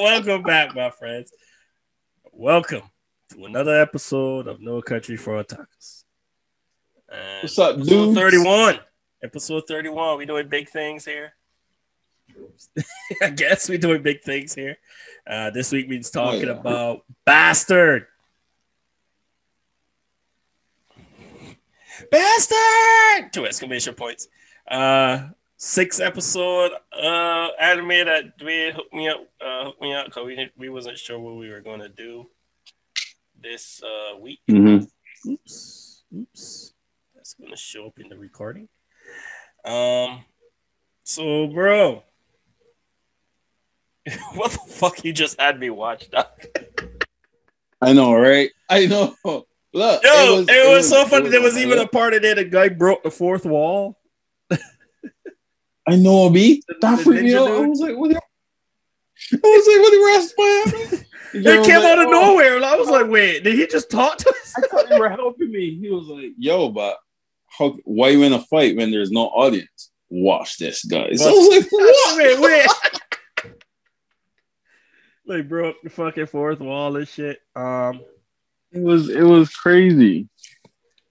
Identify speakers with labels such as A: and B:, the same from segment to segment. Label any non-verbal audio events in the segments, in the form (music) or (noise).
A: Welcome back, my friends. Welcome to another episode of No Country for Otakus. And
B: What's up,
A: episode
B: dude?
A: 31. Episode 31. We doing big things here. (laughs) I guess we doing big things here. Uh, this week we're talking
B: yeah.
A: about Bastard. Bastard! Two exclamation points. Uh, six episode uh anime that hooked me up, uh, hooked me up because we didn't, we wasn't sure what we were gonna do this uh week.
B: Mhm.
A: Oops, oops. That's gonna show up in the recording. Um, so bro, (laughs) what the fuck you just had me watch, Doc?
B: I know, right? I know. (laughs) Look,
A: Yo, it was, so funny.
B: it
A: there was even a part of there the guy broke the fourth wall.
B: Know, B. That freaked me
A: ninja
B: out. I
A: dude.
B: was like, what? The, I was like, what the rest of my
A: It came out of nowhere. and I was like, wait, did he just talk to us?
B: I thought you were (laughs) helping me. He was like, yo, but how? Why you in a fight when there's no audience? Watch this, guys. I was like, (laughs) what?
A: wait, wait. (laughs) like broke the fucking fourth wall and shit. Um,
C: It was it was crazy.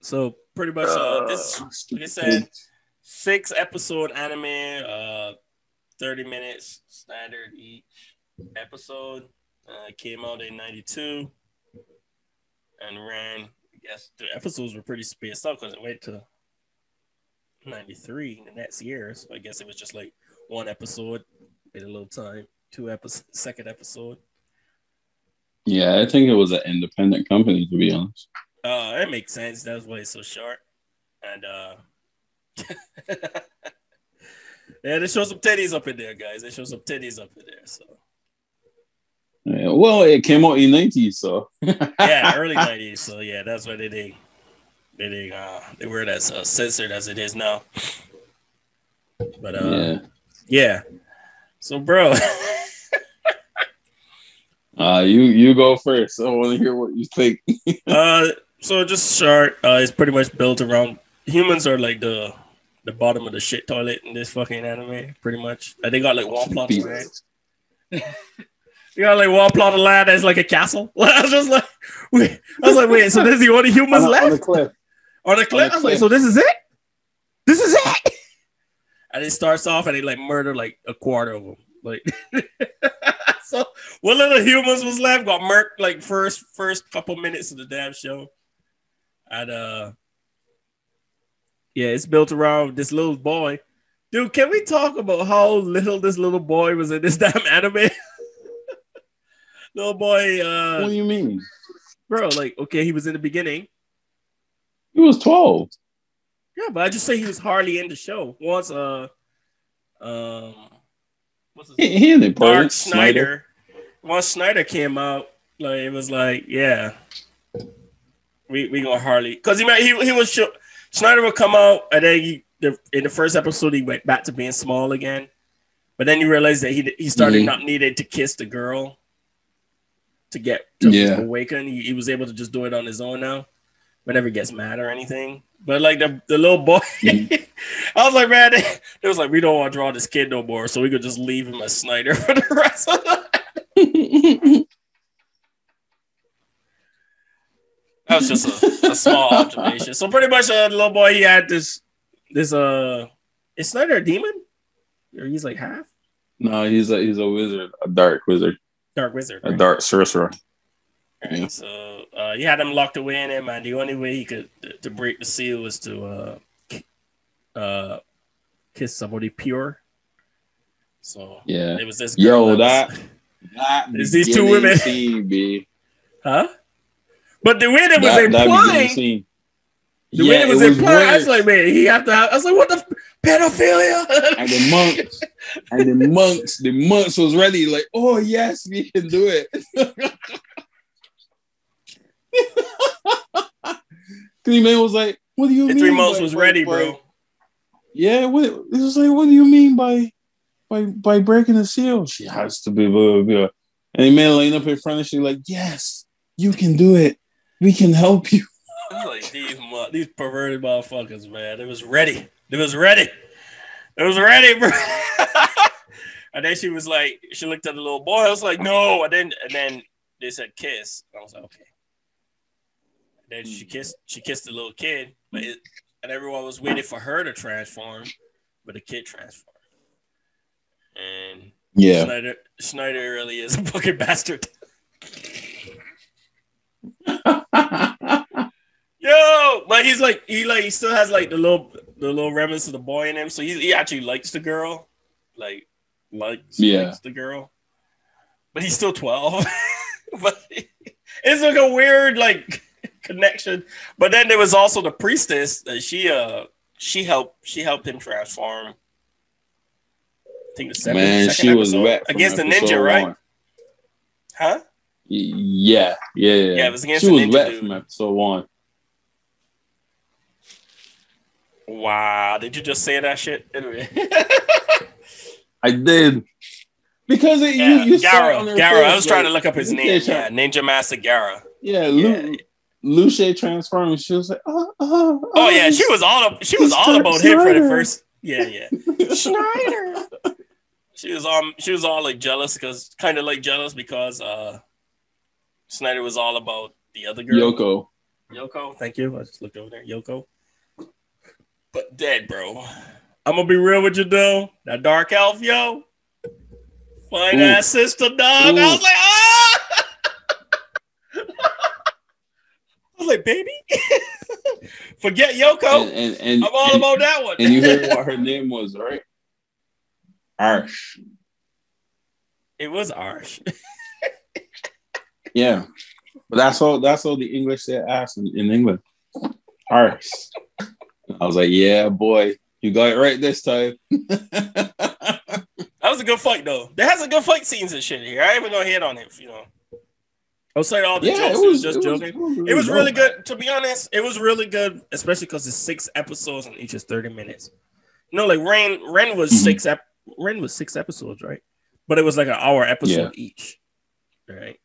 A: so pretty much uh, this like I said, six episode anime, uh, thirty minutes standard each episode. Uh, came out in '92 and ran. I guess the episodes were pretty spaced out because it went to '93 the next year. So I guess it was just like one episode in a little time, two episodes, second episode.
B: Yeah, I think it was an independent company, to be honest.
A: Uh, it makes sense. That's why it's so short. And uh, (laughs) yeah, they show some titties up in there, guys. They show some titties up in there. So
B: Yeah, well, it came out in '90s, so (laughs)
A: yeah, early (laughs) '90s. So yeah, that's why they did. They did. Uh, they were as uh, censored as it is now. But uh,
B: yeah.
A: yeah. So, bro,
B: Uh, you you go first. I want to hear what you think.
A: uh, so just short. Uh, it's pretty much built around humans are like the the bottom of the shit toilet in this fucking anime. Pretty much, like, they got like one plot of land. You got like one plot of land that's like a castle. (laughs) I was just like, wait. I was like, wait. So this is the only humans
B: on,
A: left
B: on the cliff.
A: on the cliff?
B: the
A: I was like, so this is it? This is it? (laughs) And it starts off and they like murder like a quarter of them. Like, (laughs) so what little humans was left got murked like first first couple minutes of the damn show. And uh, yeah, it's built around this little boy. Dude, can we talk about how little this little boy was in this (laughs) damn anime? (laughs) little boy,
B: What
A: uh,
B: do you mean?
A: bro, like, okay, he was in the beginning.
B: He was 12.
A: Yeah, but I just say he was hardly in the show. Once uh um what's his
B: He, it.
A: Mark Snyder. Once Snyder came out, like it was like, yeah. We we gonna hardly because he might he, he was show, Snyder would come out and then he the, in the first episode he went back to being small again. But then you realize that he he started
B: Mhm.
A: not needing to kiss the girl to get to
B: Yeah.
A: awaken. He, he was able to just do it on his own now, whenever he gets mad or anything. But like the, the little boy,
B: Mhm. (laughs)
A: I was like, man, (laughs) they was like, we don't want to draw this kid no more, so we could just leave him as Snyder (laughs) for the rest of the. That was just a, a small (laughs) observation. So pretty much, uh, the little boy, he had this, this uh, is Snyder a demon, or he's like half
B: no, he's a he's a wizard, a dark wizard,
A: dark wizard.
B: a
A: right?
B: dark sorcerer.
A: Right,
B: Yeah.
A: So uh, you had him locked away in him, and the only way he could to break the seal was to uh, ki- uh, kiss somebody pure. So
B: Yeah.
A: it was this
B: Yo,
A: girl
B: that-
A: was-
B: That (laughs)
A: It's these two women.
B: Scene, B.
A: huh? But the way they was
B: That, that
A: implying, the way
B: Yeah,
A: it was,
B: it was
A: implying, I was like, man, he have to. Have, I was like, what the f- pedophilia?
B: and the monks and the monks the monks was ready like oh yes we can do it (laughs) three man was like what do you
A: the
B: mean
A: three months
B: by-
A: was
B: by-
A: ready,
B: by-
A: bro.
B: yeah what it was like what do you mean by by by breaking the seal she has to be blah, blah, blah. and the man laying up in front of she like yes you can do it we can help you (laughs)
A: like these these perverted motherfuckers, man. It was ready. It was ready. It was ready, bro. (laughs) And then she was like, she looked at the little boy. I was like, no. And then and then they said kiss. I was like, okay. And then she hmm. kissed she kissed the little kid, but it, and everyone was waiting for her to transform, but the kid transformed. And
B: Yeah.
A: Schneider Schneider really is a fucking (laughs) bastard. (laughs) Yo, but he's like he like he still has like the little the little remnants of the boy in him, so he he actually likes the girl, like likes
B: Yeah.
A: likes the girl, but he's still twelve. (laughs) but it's like a weird like (laughs) connection. But then there was also the priestess that she uh she helped she helped him transform. I think the second,
B: Man, she was wet
A: against the ninja,
B: episode
A: right? Huh?
B: Y- Yeah, yeah, yeah.
A: Yeah, it was against
B: she was
A: ninja
B: wet
A: dude.
B: from episode one.
A: Wow, did you just say that shit? (laughs) Anyway.
B: I did because it,
A: yeah,
B: you, you saw it on
A: Gara.
B: her
A: Gara. I
B: face,
A: was trying to look up his
B: Luce
A: name.
B: tra-
A: Yeah, Ninja Master Gara.
B: Yeah,
A: Yeah.
B: Lu- Luce transformed. She was like, oh, oh,
A: Oh yeah, she was all up, she was all
B: Mr.
A: about him for the first. Yeah, yeah. Schneider. (laughs) (laughs) She was um she was all like jealous because kind of like jealous because uh Snyder was all about the other girl.
B: Yoko.
A: Yoko, thank you. I just looked over there. Yoko. But dead, bro. I'm gonna be real with you though. That dark elf, yo. Fine
B: Ooh.
A: ass sister dog. I was like, ah! (laughs) I was like, baby. (laughs) Forget Yoko.
B: And, and, and,
A: I'm all about that one.
B: and you heard (laughs) what her name was, right? Arsh.
A: it was Arsh.
B: Yeah. But that's all that's all the English say ass in, in England. Arsh. I was like, yeah, boy, you got it right this time.
A: That was a good fight though. There has a good fight scenes and shit here. I ain't even gonna hit on it, you know. Outside all the jokes, it was, just joking. It was really good. To be honest, it was really good, especially because it's six episodes and each is 30 minutes. You know, like Ren Ren was
B: Mhm.
A: six ep- Ren was six episodes, right? But it was like an hour episode each. Right.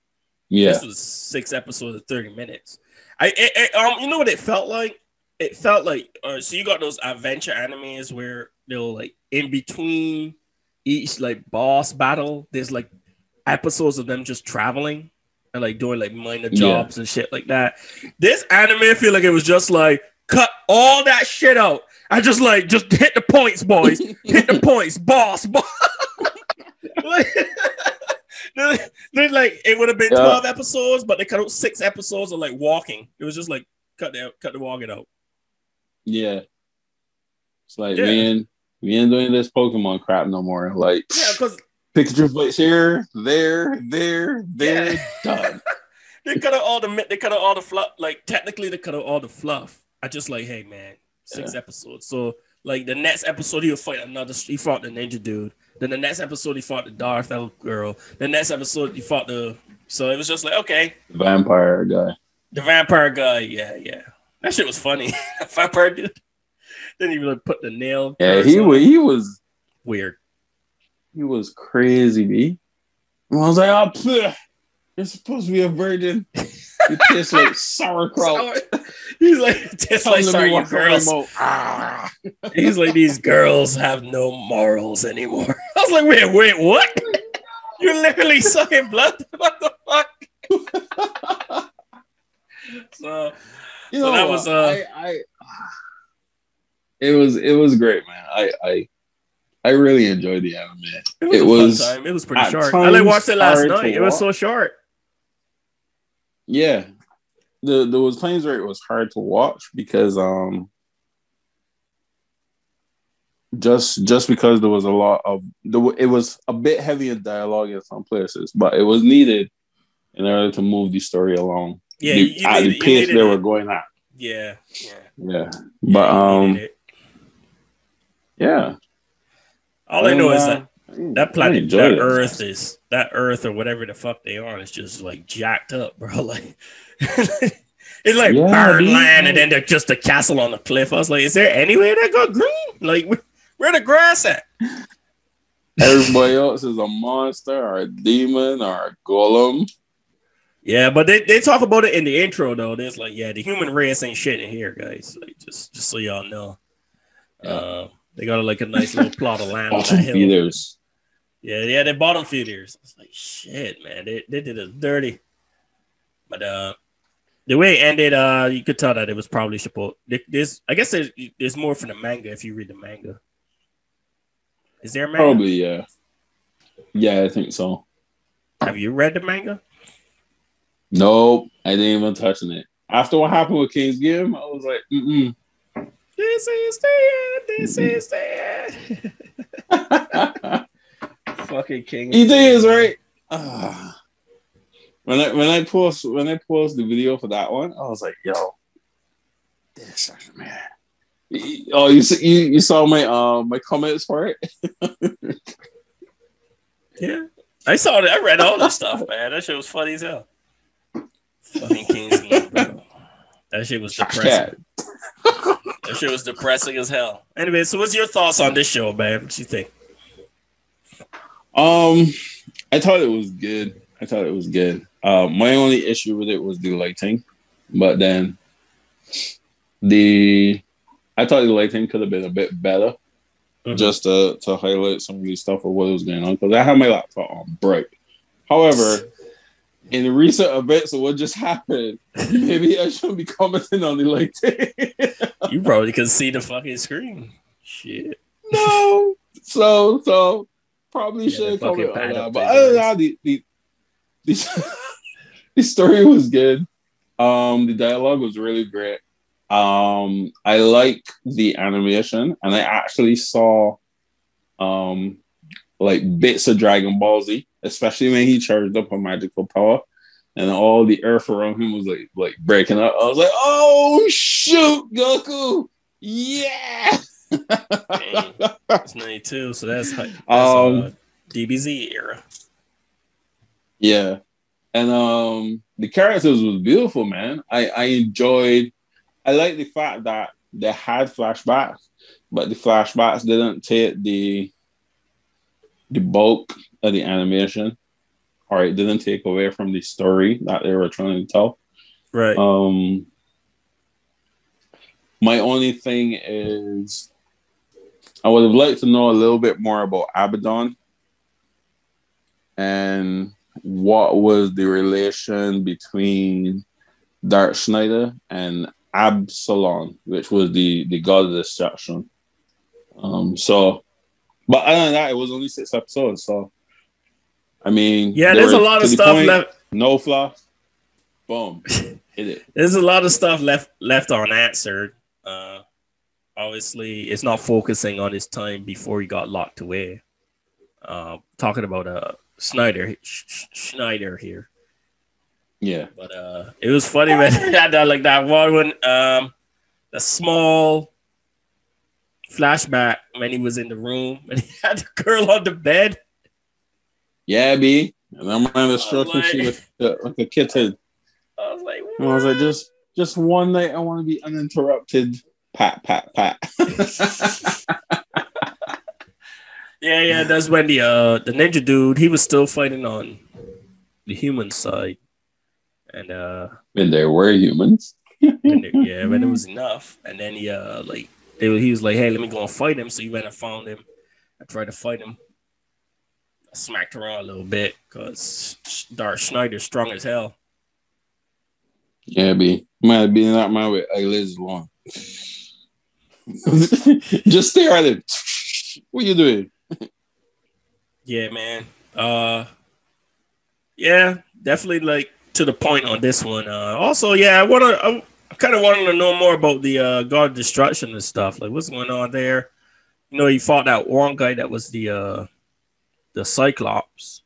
B: Yeah.
A: This was six episodes of 30 minutes. I um you know what it felt like? It felt like uh, so you got those adventure animes where they'll like in between each like boss battle, there's like episodes of them just traveling and like doing like minor
B: Yeah.
A: jobs and shit like that. This anime feel like it was just like cut all that shit out. I just like just hit the points, boys. (laughs) hit the points, boss, boss. (laughs) like, (laughs) then like it would have been
B: Yeah.
A: 12 episodes, but they cut out six episodes of like walking. It was just like cut the cut the walking out.
B: Yeah. It's like,
A: Yeah.
B: man, we ain't doing this Pokemon crap no more. Like
A: Yeah, because
B: Pikachu fights here, there, there, there,
A: Yeah.
B: done. (laughs)
A: they cut out all the they cut out all the fluff. Like technically they cut out all the fluff. I just like, hey man, six episodes. So like the next episode he'll fight another he fought the ninja dude. Then the next episode he fought the Darth girl. The next episode he fought the so it was just like okay.
B: Vampire guy.
A: The vampire guy, yeah, yeah. That shit was funny. (laughs) vampire dude. Didn't even put the nail.
B: Yeah, he was he was
A: weird.
B: he was crazy, B. I was like, oh, pfft, you're supposed to be a virgin. (laughs) You taste like sauerkraut.
A: He's like, just
B: Tell
A: like
B: them
A: sorry, you girls.
B: Ah. (laughs)
A: He's like, these girls have no morals anymore. (laughs) I was like, wait, wait, what? You're literally sucking blood? (laughs) What the fuck? So
B: You
A: So
B: know,
A: that was, uh,
B: I, I, it was it was great, man. I I I really enjoyed the anime.
A: it was,
B: It was
A: time. It was pretty short. I like watched it last night. It was so short.
B: Yeah, the there was times where it was hard to watch because um just just because there was a lot of it was a bit heavy in dialogue in some places, but it was needed in order to move the story along.
A: Yeah,
B: the, at the pace they
A: it.
B: were going at.
A: Yeah, yeah.
B: Yeah, but um, yeah.
A: all I know is
B: uh,
A: that that planet, that. Earth is that Earth or whatever the fuck they are is just like jacked up, bro. (laughs) Like (laughs) it's like
B: Yeah,
A: barren
B: dude.
A: land, and then they're just a castle on the cliff. I was like, is there anywhere that got green? Like where, where the grass at?
B: Everybody else is a monster or a demon or a golem.
A: Yeah, but they, they talk about it in the intro though. There's like, yeah, the human race ain't shit in here, guys. Like just just so y'all know.
B: Yeah.
A: Uh, they got like a nice little plot of land on
B: Bottom
A: that hill.
B: feeders.
A: Yeah, yeah, they bought few years. I was like, shit, man, they, they did us dirty. But uh, the way it ended, uh, you could tell that it was probably supposed. There's, I guess, there's, there's more from the manga if you read the manga. Is there a manga?
B: Probably, yeah. Yeah, I think so.
A: Have you read the manga?
B: Nope, I didn't even touch it. After what happened with King's Game, I was like, mm
A: This is the end. This is the end. (laughs) Fucking King.
B: He is right. Uh, when I when I post when I post the video for that one, I was like, yo, this man. Oh, you you you saw my uh my comments for it? (laughs)
A: yeah, I saw it. I read all this stuff, (laughs) man. That shit was funny as hell. Fucking King's Game, bro. That shit was depressing. that shit was depressing as hell. Anyway, so what's your thoughts on this show, man? What you think?
B: Um, I thought it was good. I thought it was good. Uh, my only issue with it was the lighting, but then the I thought the lighting could have been a bit better, mm-hmm. just to to highlight some of the stuff of what was going on. Because I had my laptop on bright. However, in recent events of what just happened, (laughs) maybe I shouldn't be commenting on the lighting.
A: you probably could see the fucking screen. Shit.
B: No. So so probably yeah, should on that. But other than that, the, the, the, (laughs) the story was good. Um, the dialogue was really great. Um, I like the animation, and I actually saw um like bits of Dragon Ball Z, especially when he charged up a magical power, and all the earth around him was like like breaking up. I was like, "Oh shoot, Goku! Yeah!" (laughs)
A: it's (laughs) 92, so that's, that's um, uh, DBZ era.
B: Yeah. And um the characters was beautiful, man. I, I enjoyed I like the fact that they had flashbacks, but the flashbacks didn't take the the bulk of the animation or it didn't take away from the story that they were trying to tell.
A: Right.
B: Um my only thing is I would have liked to know a little bit more about Abaddon and what was the relation between Dark Schneider and Absalom, which was the the god of destruction. Um, so, but other than that, it was only six episodes. So, I mean,
A: yeah, there's a lot of stuff point, left.
B: No fluff. Boom. Hit it. (laughs)
A: There's a lot of stuff left left unanswered. Uh, obviously it's not focusing on his time before he got locked away. Uh, talking about uh Snyder Sh- Schneider here.
B: Yeah,
A: but uh, it was funny man. (laughs) that like that one when um, the small flashback when he was in the room (laughs) and he had the girl on the bed.
B: Yeah, B. And I'm on the stroking like, with uh, (laughs) like a kitten.
A: I was like,
B: what? I was like, just just one night I want to be uninterrupted pat, pat, pat. (laughs)
A: yeah, yeah, that's when the uh the ninja dude he was still fighting on the human side, and uh
B: when there were humans.
A: there, yeah, when it was enough, and then he uh like they, he was like, hey, let me go and fight him. So he went and found him. I tried to fight him. I smacked around a little bit because Dark Schneider's strong as hell.
B: Yeah, be might be not my way. I live long. (laughs) Just stare at him. What are you doing?
A: yeah, man. Uh, yeah, definitely like to the point on this one. Uh, also, yeah, I wanna, I, I kind of wanted to know more about the uh, God destruction and stuff. Like, what's going on there? You know, he fought that one guy that was the uh, the Cyclops,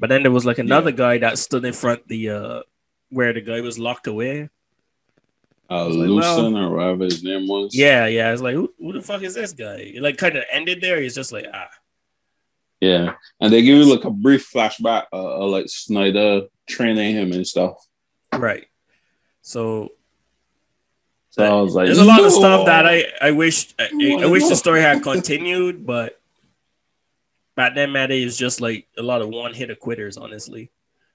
A: but then there was like another yeah. guy that stood in front the uh, where the guy was locked away
B: uh, like, well, or whatever his name was.
A: Yeah, yeah. It's like, who, who the fuck is this guy? It like kind of ended there. He's just like, ah.
B: Yeah, and they give you like a brief flashback, uh, like Snyder training him and stuff.
A: Right. So.
B: So I was like,
A: there's a lot no. of stuff that I I wish I, I wish the story had (laughs) continued, but back then, Matt is just like a lot of one hit quitters, honestly.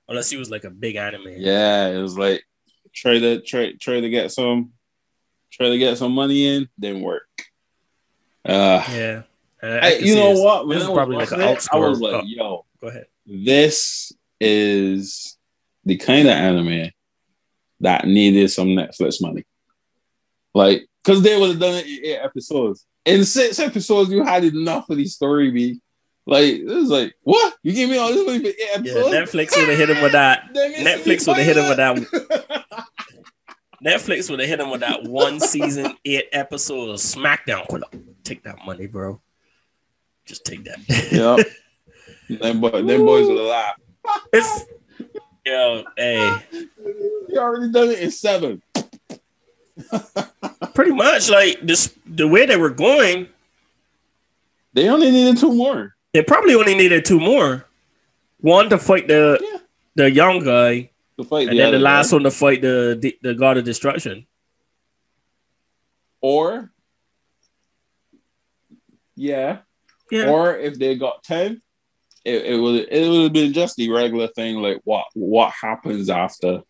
A: Unless he was like a big anime.
B: Yeah, it was like try to try try to get some try to get some money in, didn't work. Uh,
A: yeah, I
B: I, you know what? When
A: This
B: I
A: is
B: was
A: probably like an
B: I was like,
A: Oh,
B: yo,
A: go ahead.
B: this is the kind of anime that needed some Netflix money. Like, because they would have done it in eight episodes. In six episodes, you had enough of the story be. Like, it was like, what? You give me all this money for eight episodes. Yeah.
A: Netflix would have hit him with that. (laughs)
B: Let me see
A: Netflix would have hit him with that. (laughs) Netflix would have hit him with that one season, eight episode of SmackDown. Take that money, bro. Just take that.
B: Yep. (laughs) them, boy, them boys would have laughed.
A: It's yo, hey,
B: You already done it in seven. (laughs)
A: pretty much like this. The way they were going,
B: They only needed two more.
A: they probably only needed two more. One to fight the
B: Yeah.
A: the young guy,
B: To fight
A: and then the last
B: guy.
A: one to fight the the, the god of destruction.
B: Or, yeah,
A: Yeah,
B: Or if they got ten, it, it would it would have been just the regular thing, like what what happens after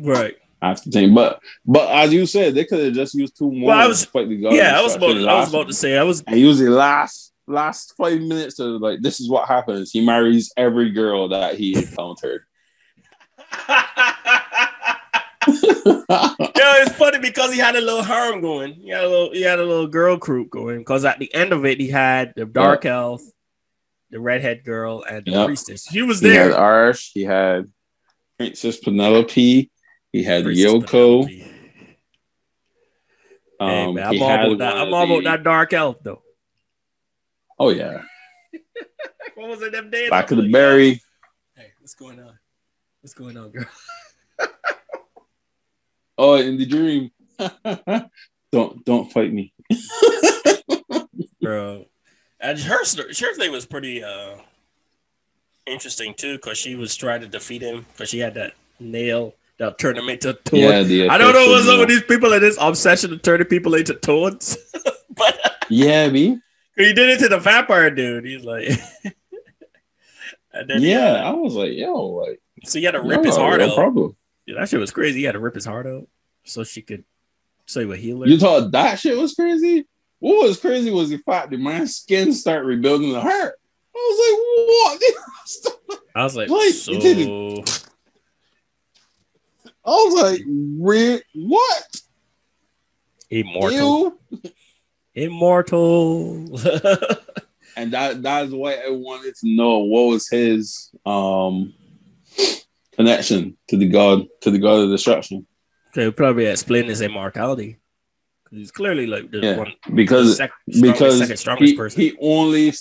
A: right.
B: after thing. But but as you said, they could have just used two more.
A: Well, I was-
B: to fight the God
A: Yeah, I was about
B: Destruction
A: I was about to say I was
B: and use the last last five minutes of like this is what happens. He marries every girl that he encountered.
A: Yeah, it's funny because he had a little harem going. He had a little, he had a little girl group going. Because at the end of it, he had the dark elf, the redhead girl, and the
B: Yep.
A: priestess. She was there.
B: he had
A: there.
B: Arsh, he had Princess Penelope, he had
A: Priestess
B: Yoko.
A: Penelope. Hey,
B: Um,
A: man, I'm all about that. I'm all about
B: the-
A: that dark elf though.
B: Oh yeah, (laughs)
A: What was it them days?
B: back
A: I'm
B: of the
A: like,
B: berry.
A: Hey, what's going on? What's going on, girl? (laughs)
B: Oh, in the dream. (laughs) don't don't fight me. (laughs)
A: bro. And her sto- her thing was pretty uh interesting too, because she was trying to defeat him because she had that nail that turned him into a toad.
B: Yeah, the
A: I don't know what's up with these people and this obsession of turning people into toads, but
B: Yeah, me.
A: he did it to the vampire dude. He's like, and then he,
B: Yeah,
A: uh,
B: I was like, yo, like,
A: so he had to rip his
B: no,
A: heart
B: no
A: out.
B: problem.
A: Yeah, that shit was crazy. He had to rip his heart out so she could, so he would heal her.
B: You thought that shit was crazy? What was crazy was the fact that my skin started rebuilding the heart. I was like, what? (laughs)
A: I was like,
B: Like,
A: so
B: I was like, Re- what?
A: immortal,
B: You?
A: immortal. (laughs)
B: And that that's why I wanted to know what was his um connection to the god to the god of destruction.
A: They probably explain his immortality. He's clearly like the
B: Yeah,
A: one
B: Because
A: strongest,
B: because
A: second strongest
B: he,
A: person.
B: he only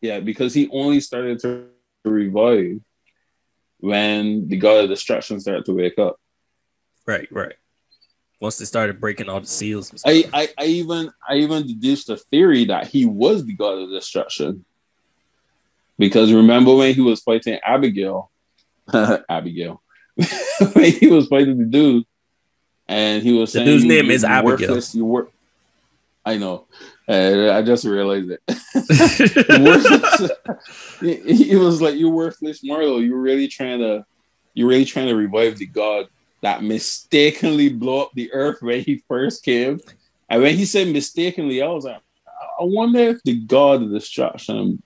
B: yeah because he only started to revive when the god of destruction started to wake up
A: right, right. Once they started breaking all the seals.
B: I, I i even i even deduced a theory that he was the god of destruction because remember when he was fighting abigail (laughs) abigail (laughs) he was fighting the dude and he was
A: The
B: saying
A: dude's name is Abigail.
B: you work i know uh, i just realized it (laughs) he, he was like, "You're worthless, Marlo. You're really trying to, you're really trying to revive the god that mistakenly blew up the earth when he first came." And when he said mistakenly, I was like, "I wonder if the god of destruction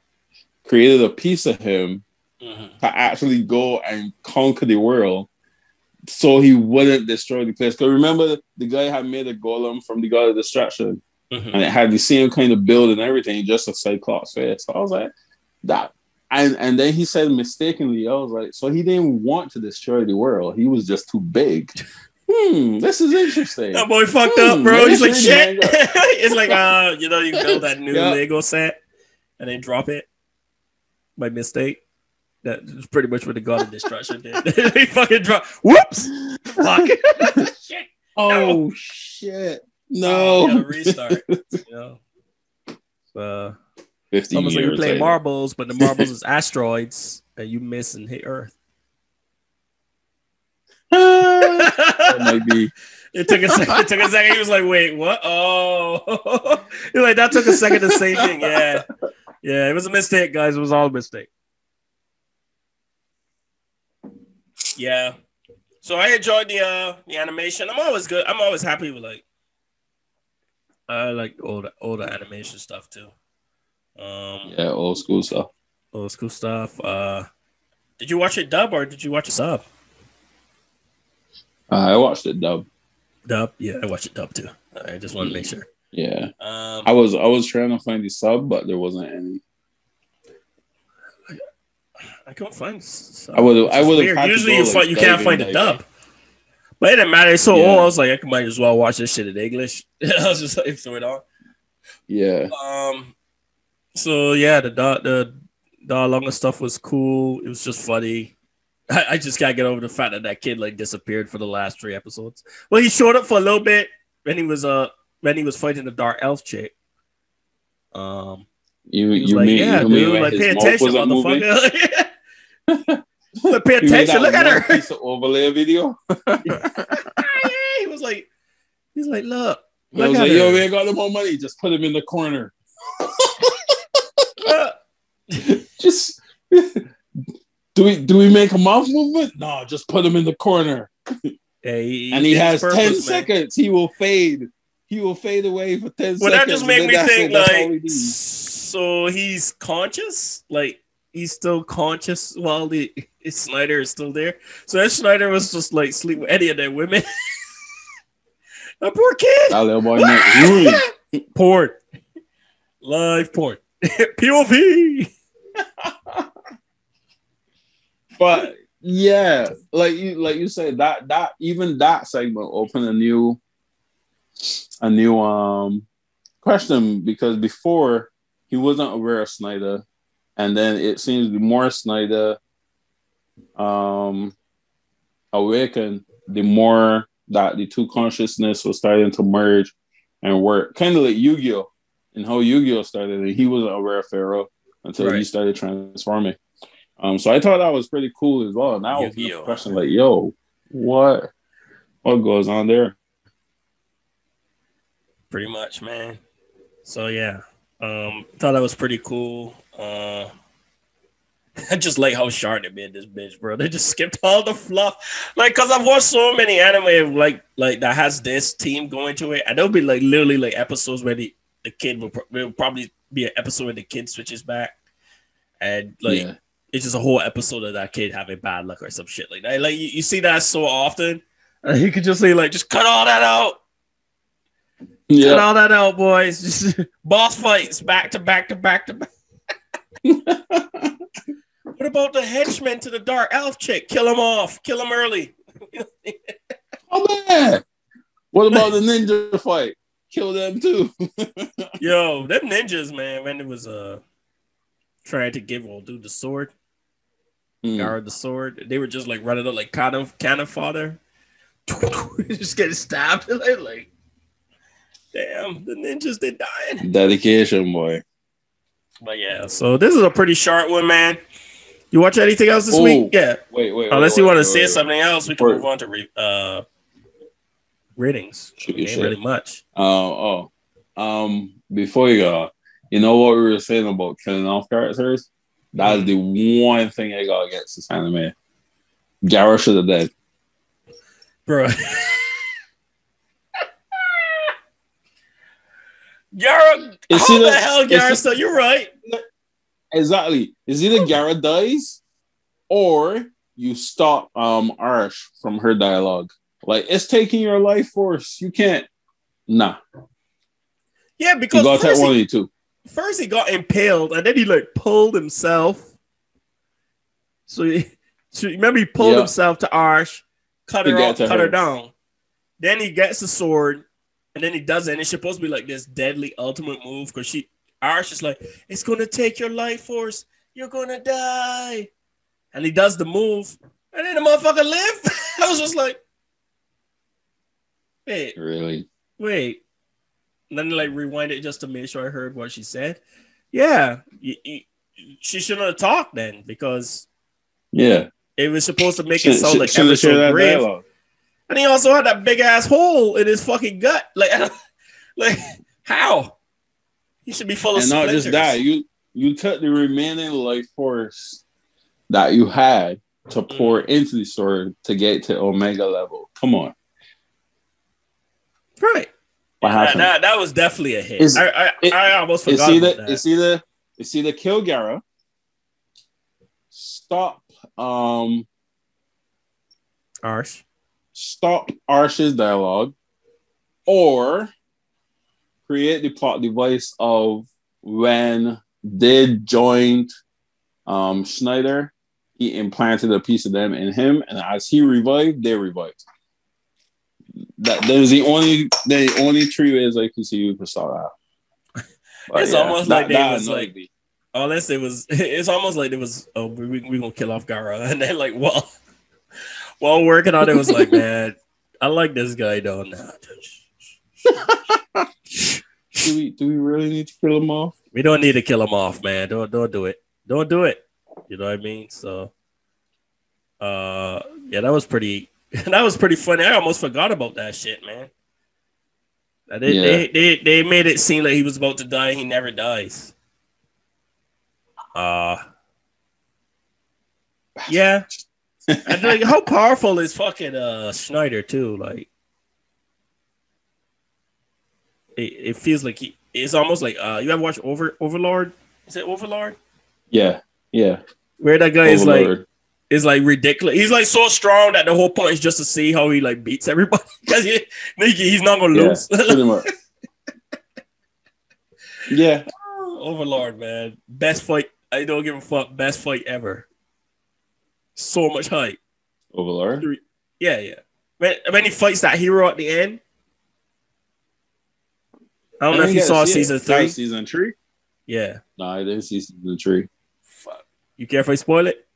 B: created a piece of him
A: Mhm.
B: to actually go and conquer the world." So he wouldn't destroy the place. Because remember, the guy had made a golem from the god of destruction
A: Mhm.
B: and it had the same kind of build and everything, just a Cyclops face. So I was like, that. And and then he said mistakenly, I was like, so he didn't want to destroy the world. He was just too big. Hmm, this is interesting.
A: That boy fucked
B: Hmm,
A: up, bro. He's like, shit. (laughs) it's like, uh, you know, you build that new (laughs)
B: Yeah.
A: Lego set and then drop it by mistake. That's pretty much what the God of Destruction did. (laughs) he fucking dropped. Whoops. Fuck. (laughs) shit.
B: Oh shit. No.
A: gotta restart. You know. Uh, it's
B: 15
A: almost like you
B: years
A: play
B: later.
A: marbles, but the marbles is (laughs) asteroids, and you miss and hit Earth.
B: that might be.
A: It took a second. It took a second. He was like, "Wait, what? Oh, he's like that took a second to say thing. Yeah, yeah, it was a mistake, guys. It was all a mistake. Yeah. So I enjoyed the uh the animation. I'm always good. I'm always happy with like I like all the all the animation stuff too. Um,
B: Yeah, old school stuff.
A: old school stuff. Uh, did you watch it dub or did you watch it sub?
B: Uh, I watched it dub.
A: Dub. Yeah, I watched it dub too. I just want to make sure.
B: Yeah,
A: Um,
B: I was I was trying to find the sub, but there wasn't any.
A: I couldn't find. Sub.
B: I would've- I would've
A: weird.
B: had to
A: Usually you, find, you can't find the
B: like-
A: dub. But it didn't matter. It's so
B: Yeah.
A: old. I was like, I might as well watch this shit in English. (laughs) I was just like, throw it on.
B: Yeah,
A: Um. So yeah, the Da the Da Longa stuff was cool. It was just funny. (laughs) I, I just can't get over the fact that that kid like disappeared for the last three episodes. Well, he showed up for a little bit when he was uh when he was fighting the dark elf chick. Um,
B: you you
A: like,
B: mean
A: "Yeah,
B: you
A: dude,
B: when
A: like pay attention, motherfucker." (laughs) pay attention. Look at her.
B: Piece of overlay video. (laughs) (laughs)
A: he was like, he's like, look,
B: I was like,
A: her.
B: yo, we ain't got no more money. Just put him in the corner. (laughs) Just do we do we make a mouth movement? No, just put him in the corner.
A: Yeah, he,
B: and he has
A: his
B: 10
A: man.
B: seconds. He will fade. He will fade away for 10
A: Well,
B: seconds.
A: that just made me think
B: it. That's all we
A: like, so he's conscious, like he's still conscious while the Snyder is still there. So that Snyder was just like sleep with any of their women. (laughs) that poor kid.
B: That little boy next ruined. (laughs)
A: porn, live porn, (laughs) POV.
B: But yeah, like you like you said, that that even that segment opened a new a new um question because before he wasn't aware of Snyder, and then it seems the more Snyder um awakened, the more that the two consciousness was starting to merge and work. Kind of like Yu-Gi-Oh! And how Yu-Gi-Oh! started, and he wasn't aware of Pharaoh until he started transforming. Um, so I thought that was pretty cool as well. Now
A: Yu-Gi-Oh!
B: question, like, yo, what what goes on there?
A: Pretty much, man. So yeah, um, thought that was pretty cool. Uh, (laughs) I just like how sharp they made this bitch, bro. They just skipped all the fluff, like, cause I've watched so many anime like like that has this team going to it, and there'll be like literally like episodes where the the kid will, will probably be an episode where the kid switches back, and like
B: yeah,
A: it's just a whole episode of that kid having bad luck or some shit like that. Like you, you see that so often, and (laughs) you could just say like, just cut all that out. Cut all that out, boys. Just (laughs) boss fights back to back to back to back. (laughs) What about the henchmen to the dark elf chick? Kill him off. Kill him early. (laughs)
B: oh man, what about the ninja fight? Kill them too.
A: Yo, them ninjas, man, when it was uh trying to give old dude the sword,
B: Mm.
A: guard the sword, they were just like running up like cannon cannon fodder. just getting stabbed. like, like, damn, the ninjas they dying.
B: Dedication, boy.
A: But yeah, so this is a pretty short one, man. You watch anything else this
B: Oh,
A: week? Yeah.
B: Wait, wait.
A: Unless
B: wait,
A: you want to say something else, we can
B: Wait.
A: move on to re- uh ratings.
B: Shoot
A: Ain't
B: shit.
A: really much.
B: Oh, oh. Um, before you go, you know what we were saying about killing off characters? That is the one thing I got against this anime. Gara should have dead.
A: Bro. (laughs) Yara,
B: It's
A: how
B: either-
A: the hell, Yara? So you're right.
B: Exactly. It's either Gara dies or you stop um Arsh from her dialogue. Like it's taking your life force. You can't. Nah.
A: Yeah,
B: You
A: because
B: got that
A: first
B: one of
A: he,
B: you two.
A: first he got impaled, and then he like pulled himself. So, he, so remember, he pulled
B: Yeah.
A: himself to Arsh, cut her off, cut her
B: her.
A: down. Then he gets the sword, and then he does it. And it's supposed to be like this deadly ultimate move because she Arsh is like, "It's gonna take your life force. You're gonna die," and he does the move, and then the motherfucker lived. (laughs) I was just like, "Wait,
B: Really?
A: wait." And then like rewind it just to make sure I heard what she said. Yeah, y- y- she shouldn't have talked then because
B: Yeah.
A: it was supposed to make it sound
B: should-
A: like
B: have
A: ever so grave.
B: dialogue.
A: And he also had that big ass hole in his fucking gut. Like, (laughs) like how? He should be full of
B: and not
A: splinters.
B: just that, you you took the remaining life force that you had to pour
A: Mm.
B: into the sword to get to Omega level. Come on,
A: right?
B: what
A: That,
B: happened?
A: that, that was definitely a hit.
B: It's-
A: I, I,
B: it-
A: I almost
B: it's
A: forgot
B: either
A: about that.
B: it's either it's either kill Gara, stop um
A: Arsh.
B: Stop Arsh's dialogue, or create the plot device of when they joined um, Schneider, he implanted a piece of them in him, and as he revived, they revived. That there's the only the only three ways I can see you could start that. But (laughs)
A: It's almost like they was like-
B: me.
A: Unless it was, it's almost like it was. Oh, we we gonna kill off Gara, (laughs) and then like, well, while working on it, was like, man, I like this guy though. Nah,
B: do we do we really need to kill him off?
A: we don't need to kill him off, man. Don't don't do it. Don't do it. You know what I mean? So, uh, yeah, that was pretty. (laughs) That was pretty funny. I almost forgot about that shit, man. They,
B: Yeah.
A: they, they, they made it seem like he was about to die. and He never dies. Uh yeah. And like, how powerful is fucking uh Schneider too? Like, it, it feels like he. It's almost like uh, you ever watch Over Overlord? Is it Overlord?
B: Yeah, yeah.
A: Where that guy is like
B: Overlord.
A: is like ridiculous. He's like so strong that the whole point is just to see how he like beats everybody (laughs) because he, he's not gonna
B: yeah,
A: lose.
B: pretty much. (laughs) yeah,
A: Overlord, man, best fight. I don't give a fuck. Best fight ever. So much hype.
B: Overlord.
A: Yeah, yeah. When, when he fights that hero at the end. I don't know if you saw
B: see it.
A: season three.
B: Season three.
A: Yeah.
B: No, I didn't see season three.
A: Fuck. You care if I spoil it?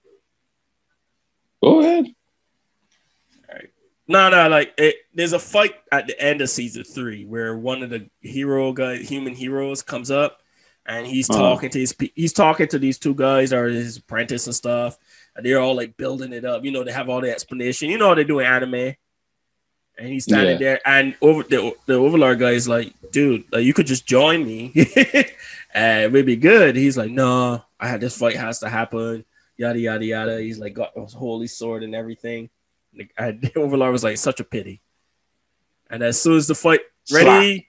B: Go ahead. All right.
A: No, no, like it, there's a fight at the end of season three where one of the hero guys, human heroes, comes up and he's
B: Uh-huh.
A: talking to his he's talking to these two guys or his apprentice and stuff, they're all like building it up. You know, they have all the explanation. You know they do in anime. And he's standing
B: Yeah.
A: there, and over the, the overlord guy is like, "Dude, like, you could just join me, (laughs) and it would be good." He's like, "No, I had this fight has to happen." Yada yada yada. He's like got his holy sword and everything. The- And (laughs) the Overlord was like, such a pity. And as soon as the fight ready,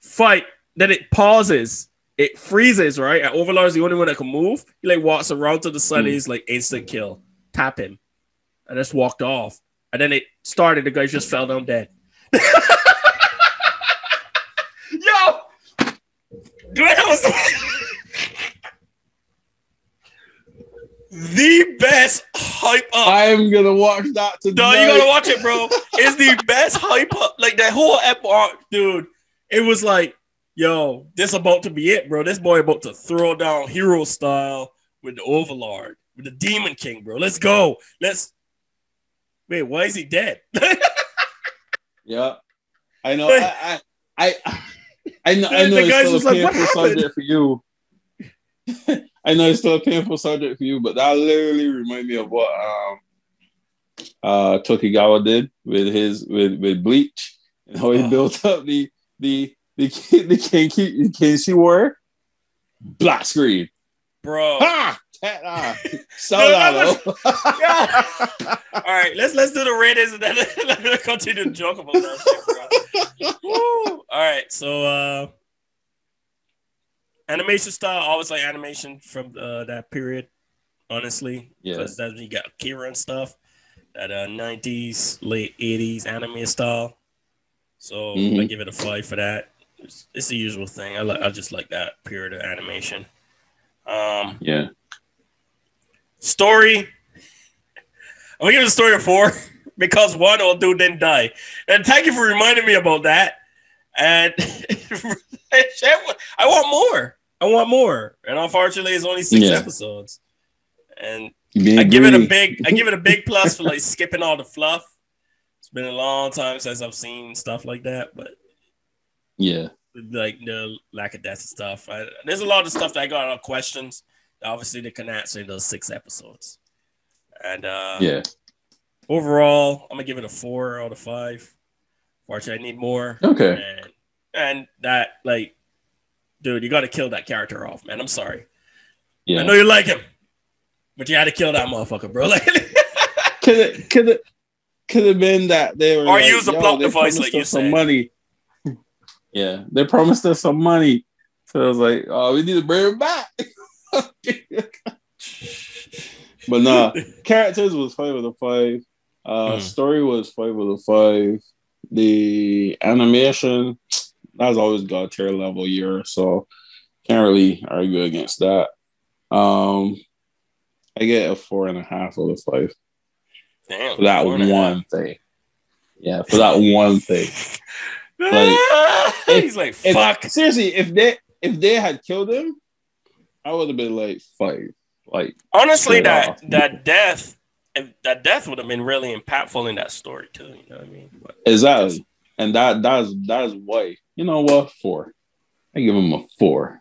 A: fight, then it pauses. It freezes, right? And Overlord's the only one that can move. He like walks around to the sun.
B: Hmm.
A: He's like instant kill. Tap him. And just walked off. And then it started. The guy just fell down dead. (laughs) Yo! That was (laughs) the best hype up.
B: I'm gonna watch that tonight.
A: No, you gotta watch it, bro. It's the best hype up. Like that whole epoch, dude. It was like, yo, this about to be it, bro. This boy about to throw down hero style with the Overlord, with the Demon King, bro. Let's go. Let's. Wait, why is he dead? (laughs)
B: Yeah, I know. I, I, I, I know. I (laughs) know
A: The
B: it's
A: guys
B: still
A: was
B: a
A: like, "What
B: painful
A: happened?"
B: subject for you. (laughs) I know it's still a painful subject for you, but that literally remind me of what um uh Tokigawa did with his with with Bleach and how he
A: Oh.
B: built up the the the the Kenki the Kenshi war black screen.
A: bro.
B: Ah. Sell
A: No,
B: that,
A: that. (laughs) Yeah. All right, let's let's do the ratings and then (laughs) let's continue to joke about that shit, All right, so uh animation style, always like animation from uh, that period, honestly.
B: Yeah.
A: Because that's when you got Kira and stuff. That uh 90s, late 80s anime style. So I
B: Mhm.
A: give it a five for that. It's, it's the usual thing. I like I just like that period of animation. Um
B: Yeah.
A: Story. I'm gonna give a story of four (laughs) because one old dude didn't die. And thank you for reminding me about that. And (laughs) I want more. I want more. And unfortunately, it's only six
B: Yeah.
A: episodes. And I give it a big I give it a big plus for like (laughs) skipping all the fluff. It's been a long time since I've seen stuff like that, but
B: Yeah.
A: like the lack of death and stuff. I, there's a lot of stuff that I got a lot of questions. Obviously, they can answer in those six episodes. And uh,
B: Yeah.
A: overall, I'm gonna give it a four out of five. Fortunately, I need more.
B: Okay.
A: And, and that, like, dude, you got to kill that character off, man. I'm sorry.
B: Yeah.
A: I know you like him, but you had to kill that motherfucker, bro. (laughs) Like,
B: could it could it could have been that they were
A: Or
B: like,
A: use a
B: "Yo,
A: block
B: they
A: device
B: promised
A: like you
B: us some money. Yeah, they promised us some money, so I was like, "Oh, we need to bring it back." (laughs) but nah, characters was five out of five. Uh,
A: Mm.
B: Story was five out of five. The animation, that's always God tier level year, so can't really argue against that. Um, I get a four and a half out of five
A: Damn.
B: for that
A: four and a
B: one thing. Yeah, for that one thing. (laughs) Like, (laughs)
A: He's like,
B: If-
A: fuck.
B: seriously, if they if they had killed him, I would have been like five. Like
A: Honestly, that
B: off.
A: that death, if that death would have been really impactful in that story too. You know what I mean? But
B: exactly, and that that's that's why you know what four. I give him a four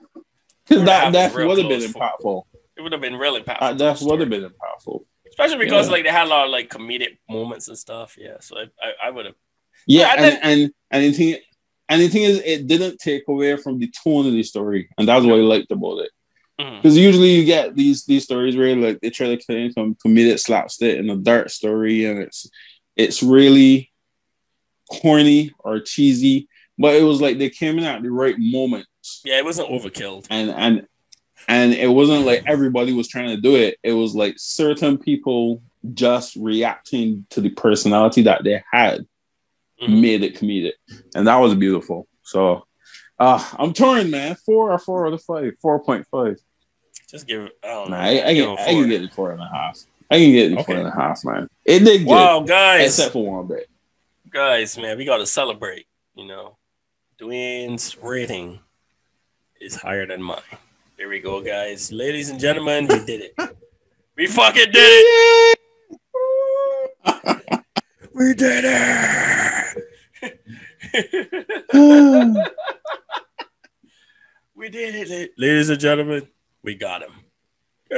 B: because (laughs)
A: Four and a
B: that that would have been impactful.
A: it would have been really impactful.
B: Uh, that would have been impactful.
A: especially because
B: Yeah.
A: like they had a lot of like comedic moments and stuff. Yeah, so I I, I would have.
B: Yeah,
A: Yeah, I
B: and, and and the thing and the thing is, it didn't take away from the tone of the story, and that's what I liked about it.
A: Mm.
B: Because usually you get these these stories where like they try to claim some comedic slapstick in a dark story, and it's it's really corny or cheesy. But it was like they came in at the right moment,
A: Yeah, it wasn't overkilled.
B: and and and it wasn't like everybody was trying to do it. It was like certain people just reacting to the personality that they had
A: Mhm.
B: made it comedic, and that was beautiful. So. Uh, I'm torn, man. Four or four out of five. Four point five.
A: Just give. it- I don't know.
B: Nah, I, I, can, I can get it four and a half. I can get it
A: Okay.
B: four and a half, man. It did good,
A: Wow, guys,
B: except for one bit.
A: guys, man, we got to celebrate. You know, Dwayne's rating is higher than mine. There we go, guys. Ladies and gentlemen, we did it. We fucking did it. (laughs) We did it. (laughs) we did it, ladies and gentlemen. We got him. (laughs)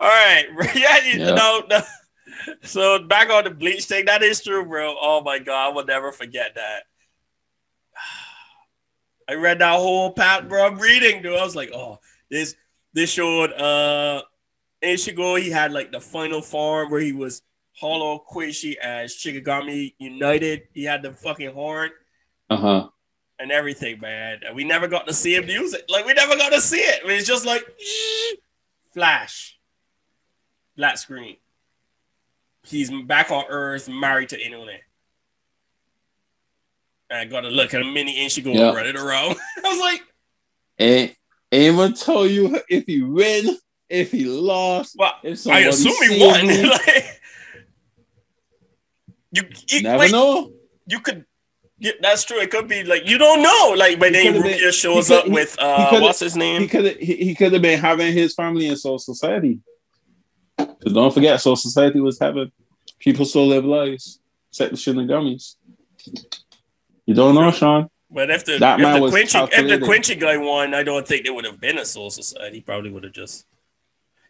A: All right, (laughs) yeah, you
B: Yeah.
A: know. no. So back on the bleach thing, that is true, bro. Oh my god, I will never forget that. (sighs) I read that whole path, bro. I'm reading, dude. I was like, oh, this this showed uh Ichigo, he had like the final form where he was Hollow Quincy as Shinigami United. He had the fucking horn
B: Uh huh.
A: and everything, man. And we never got to see him use it. Like we never got to see it. It's just like (sniffs) flash, black screen. He's back on Earth, married to Inoue. And I got to look at a mini Ichigo
B: Yeah.
A: running around. (laughs) I was like,
B: And gonna tell you if he win, if he lost,
A: well,
B: if
A: I assume he won.
B: me. (laughs)
A: like, you, you,
B: Never
A: wait,
B: know.
A: you could. Yeah, that's true. It could be like you don't know. Like when
B: He been-
A: Rukia shows up with uh, what's his
B: He
A: name?
B: could he, he could have been having his family in Soul Society. 'Cause don't forget, Soul Society was having people still live lives, except the Shinigami's. You don't know, Shawn.
A: But if the
B: That
A: if
B: man
A: the Quincy if the. Quincy guy won, I don't think they would have been a Soul Society. Probably would have just.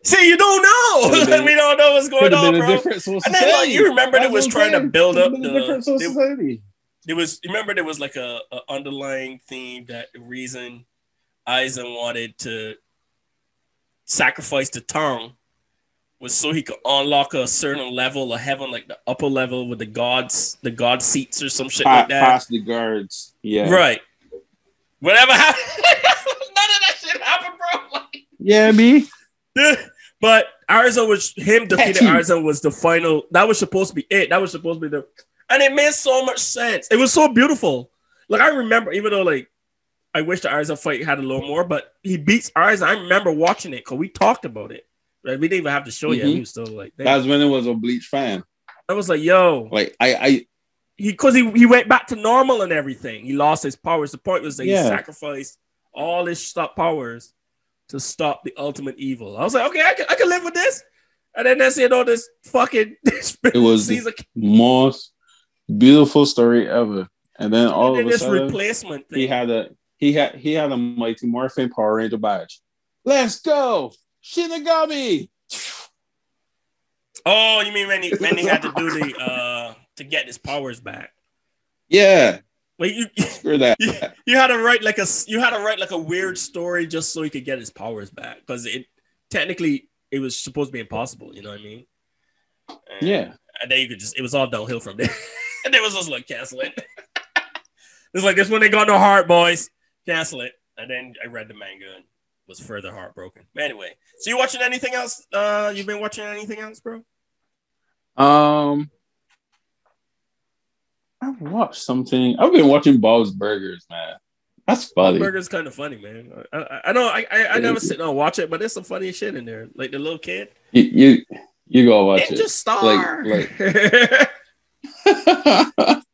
A: See, you don't know. (laughs)
B: Been-
A: we don't know what's going on, bro. And then, like, you remember
B: That's
A: was
B: what I'm
A: trying to build up the-
B: different Soul Society.
A: There was you remember there was like a, a underlying theme that the reason Aizen wanted to sacrifice the tongue was so he could unlock a certain level of heaven, like the upper level with the gods, the god seats or some shit
B: Pa-
A: like that.
B: past the guards. Yeah.
A: Right. Whatever happened, (laughs) none of that shit happened, bro. (laughs) Like,
B: Yeah, me. (laughs)
A: but Arzo was him defeating
B: Catchy.
A: Arzo was the final. That was supposed to be it. That was supposed to be the, and it made so much sense. It was so beautiful. Like I remember, even though like I wish the Arzo fight had a little more, but he beats Arzo. I remember watching it because we talked about it. Like we didn't even have to show you.
B: Mhm.
A: We was still like, damn.
B: That's when it was a Bleach fan.
A: I was like, yo,
B: Like I, I
A: he because he, he went back to normal and everything. He lost his powers. The point was that
B: Yeah.
A: he sacrificed all his stop powers to stop the ultimate evil. I was like, okay, I can, I can live with this. And then that's you All this fucking (laughs)
B: It was-
A: Caesar,
B: most beautiful story ever. And then all
A: and then
B: of a sudden,
A: replacement thing.
B: he had a he had he had a Mighty Morphin Power Ranger badge. Let's go, Shinigami.
A: oh, you mean when he when he had to (laughs) do the uh to get his powers back?
B: Yeah,
A: Wait, you
B: screw that. (laughs)
A: you, you had to write like a you had to write like a weird story just so he could get his powers back because it technically it was supposed to be impossible. You know what I mean? And-
B: Yeah,
A: and then you could just it was all downhill from there. (laughs) and it was just like cancel it. (laughs) it's like this one ain't got no heart, boys. Cancel it. And then I read the manga and was further heartbroken. But anyway, so you watching anything else? Uh, you been watching anything else, bro?
B: Um, I've watched something. I've been watching Bob's Burgers, man. That's funny.
A: Burger's kind of funny, man. I, I, I know I, I, I never sit down and watch it, but there's some funny shit in there. Like the little kid.
B: You you, you go watch
A: Ninja
B: it.
A: Star.
B: Like- (laughs) (laughs)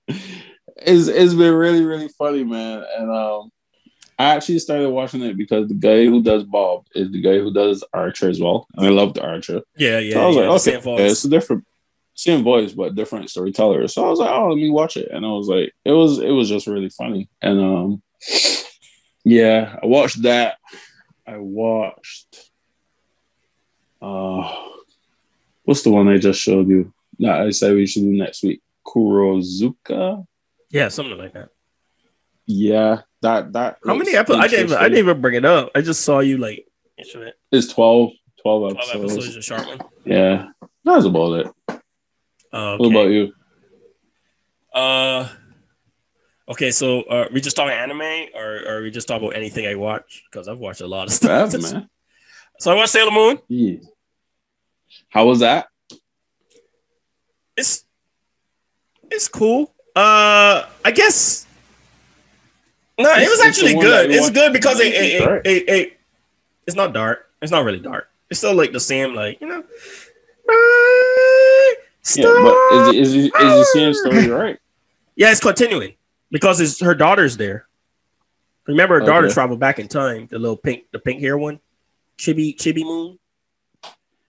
B: it's it's been really really funny, man. And um, I actually started watching it because the guy who does Bob is the guy who does Archer as well, and I love the Archer.
A: yeah, yeah.
B: so I was
A: yeah,
B: like, okay, yeah, it's a different, same voice but different storyteller. So I was like, oh, let me watch it, and I was like, it was it was just really funny, and um, yeah, I watched that. I watched, uh, what's the one I just showed you? That I said we should do next week. Kurozuka.
A: yeah, something like that.
B: Yeah, that that.
A: How many episodes? I didn't. Even, I didn't even bring it up. I just saw you like.
B: It's 12, 12
A: Twelve
B: episodes.
A: episodes of Sharpman.
B: Yeah, that's about it.
A: Uh,
B: What about you?
A: Uh, okay. So, uh, we just talking anime, or, or we just talk about anything I watch? Because I've watched a lot of stuff. (laughs)
B: Man.
A: So I watched Sailor Moon.
B: Yeah. How was that?
A: It's it's cool. Uh, I guess. No, it was actually good. It's good because it,
B: It's
A: it, it, it, it- it's not dark. It's not really dark. It's still like the same, like you know. Bright
B: Yeah, but is, is, is the same
A: star.
B: story right?
A: Yeah, it's continuing because it's her daughter's there. Remember, her daughter traveled back in time. The little pink, the pink hair one, Chibi Chibi Moon.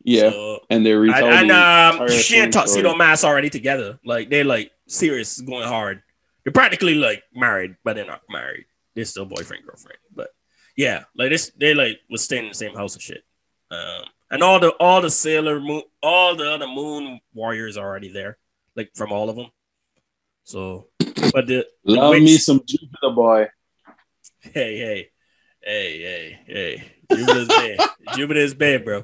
B: Yeah,
A: So-
B: and they retell
A: and, and um, she and Tuxedo. Mask already together. Like they're like serious, going hard. They're practically like married, but they're not married. They're still boyfriend girlfriend. But yeah, like this, they like was staying in the same house and shit. Um, and all the all the Sailor Moon, all the other Moon warriors are already there, like from all of them. So, but the
B: Love
A: witch-
B: me some Jupiter boy.
A: hey hey hey hey hey Jupiter's Bay, (laughs) Jupiter's Bay, bro.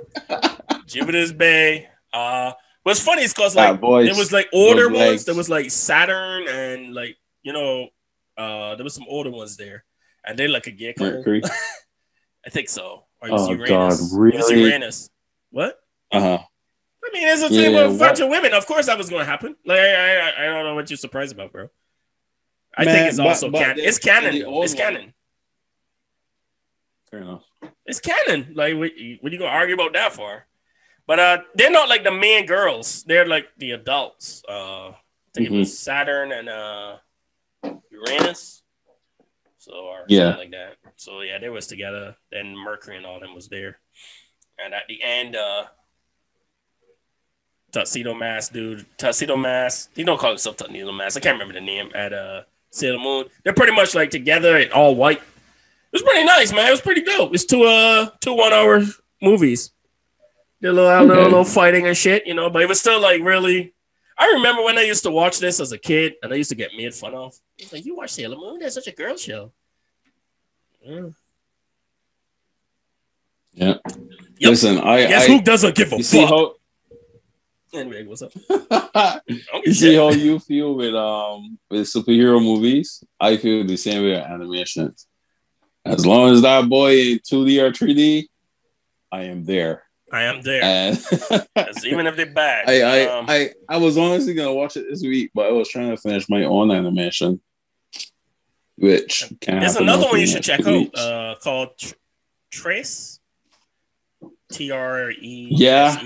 A: Jupiter's Bay. Uh, what's funny is cause like
B: voice.
A: there was like older ones.
B: legs.
A: There was like Saturn and like you know, uh, there was some older ones there, and they like a.
B: Mercury. (laughs)
A: I think so. Or it
B: Oh,
A: Uranus.
B: God,
A: It
B: really?
A: Uranus. What?
B: Uh huh.
A: I mean, it's a
B: Yeah,
A: with a bunch of women. Of course, that was going to happen. Like, I, I, I don't know what you're surprised about, bro. I
B: Man,
A: think it's also
B: but
A: canon.
B: the-
A: It's canon.
B: the
A: though.
B: old
A: It's
B: one-
A: canon.
B: Fair enough.
A: It's canon. Like, what, what you gonna argue about that for? But uh, they're not like the main girls. They're like the adults. Uh, I think it
B: Mhm.
A: was Saturn and uh, Uranus. So or
B: Yeah.
A: something like that. So yeah, they was together. Then Mercury and all them was there. And at the end, uh, Tuxedo Mask, dude, Tuxedo Mask. He don't call himself Tuxedo Mask. I can't remember the name at uh Sailor Moon. They're pretty much like together and all white. It was pretty nice, man. It was pretty dope. It's two uh two one hour movies. Did a little, a little,
B: Okay.
A: little fighting and shit, you know, but it was still like really. I remember when I used to watch this as a kid, and I used to get made fun of. It's like you watch Sailor Moon? That's such a girl show. Yeah.
B: Yeah.
A: Yep.
B: Listen, I.
A: Guess
B: I
A: who doesn't give a
B: you see
A: fuck?
B: how
A: anyway, what's up? (laughs)
B: you see how you feel with um with superhero movies? I feel the same way with animations. As long as that boy in 2D or 3D, I am there.
A: I am there. (laughs) Even if they're bad,
B: I, I,
A: um,
B: I, I was honestly gonna watch it this week, but I was trying to finish my own animation, which can
A: There's another one you should check
B: two
A: out uh, called Tr- Trese. T R E.
B: Yeah.
A: S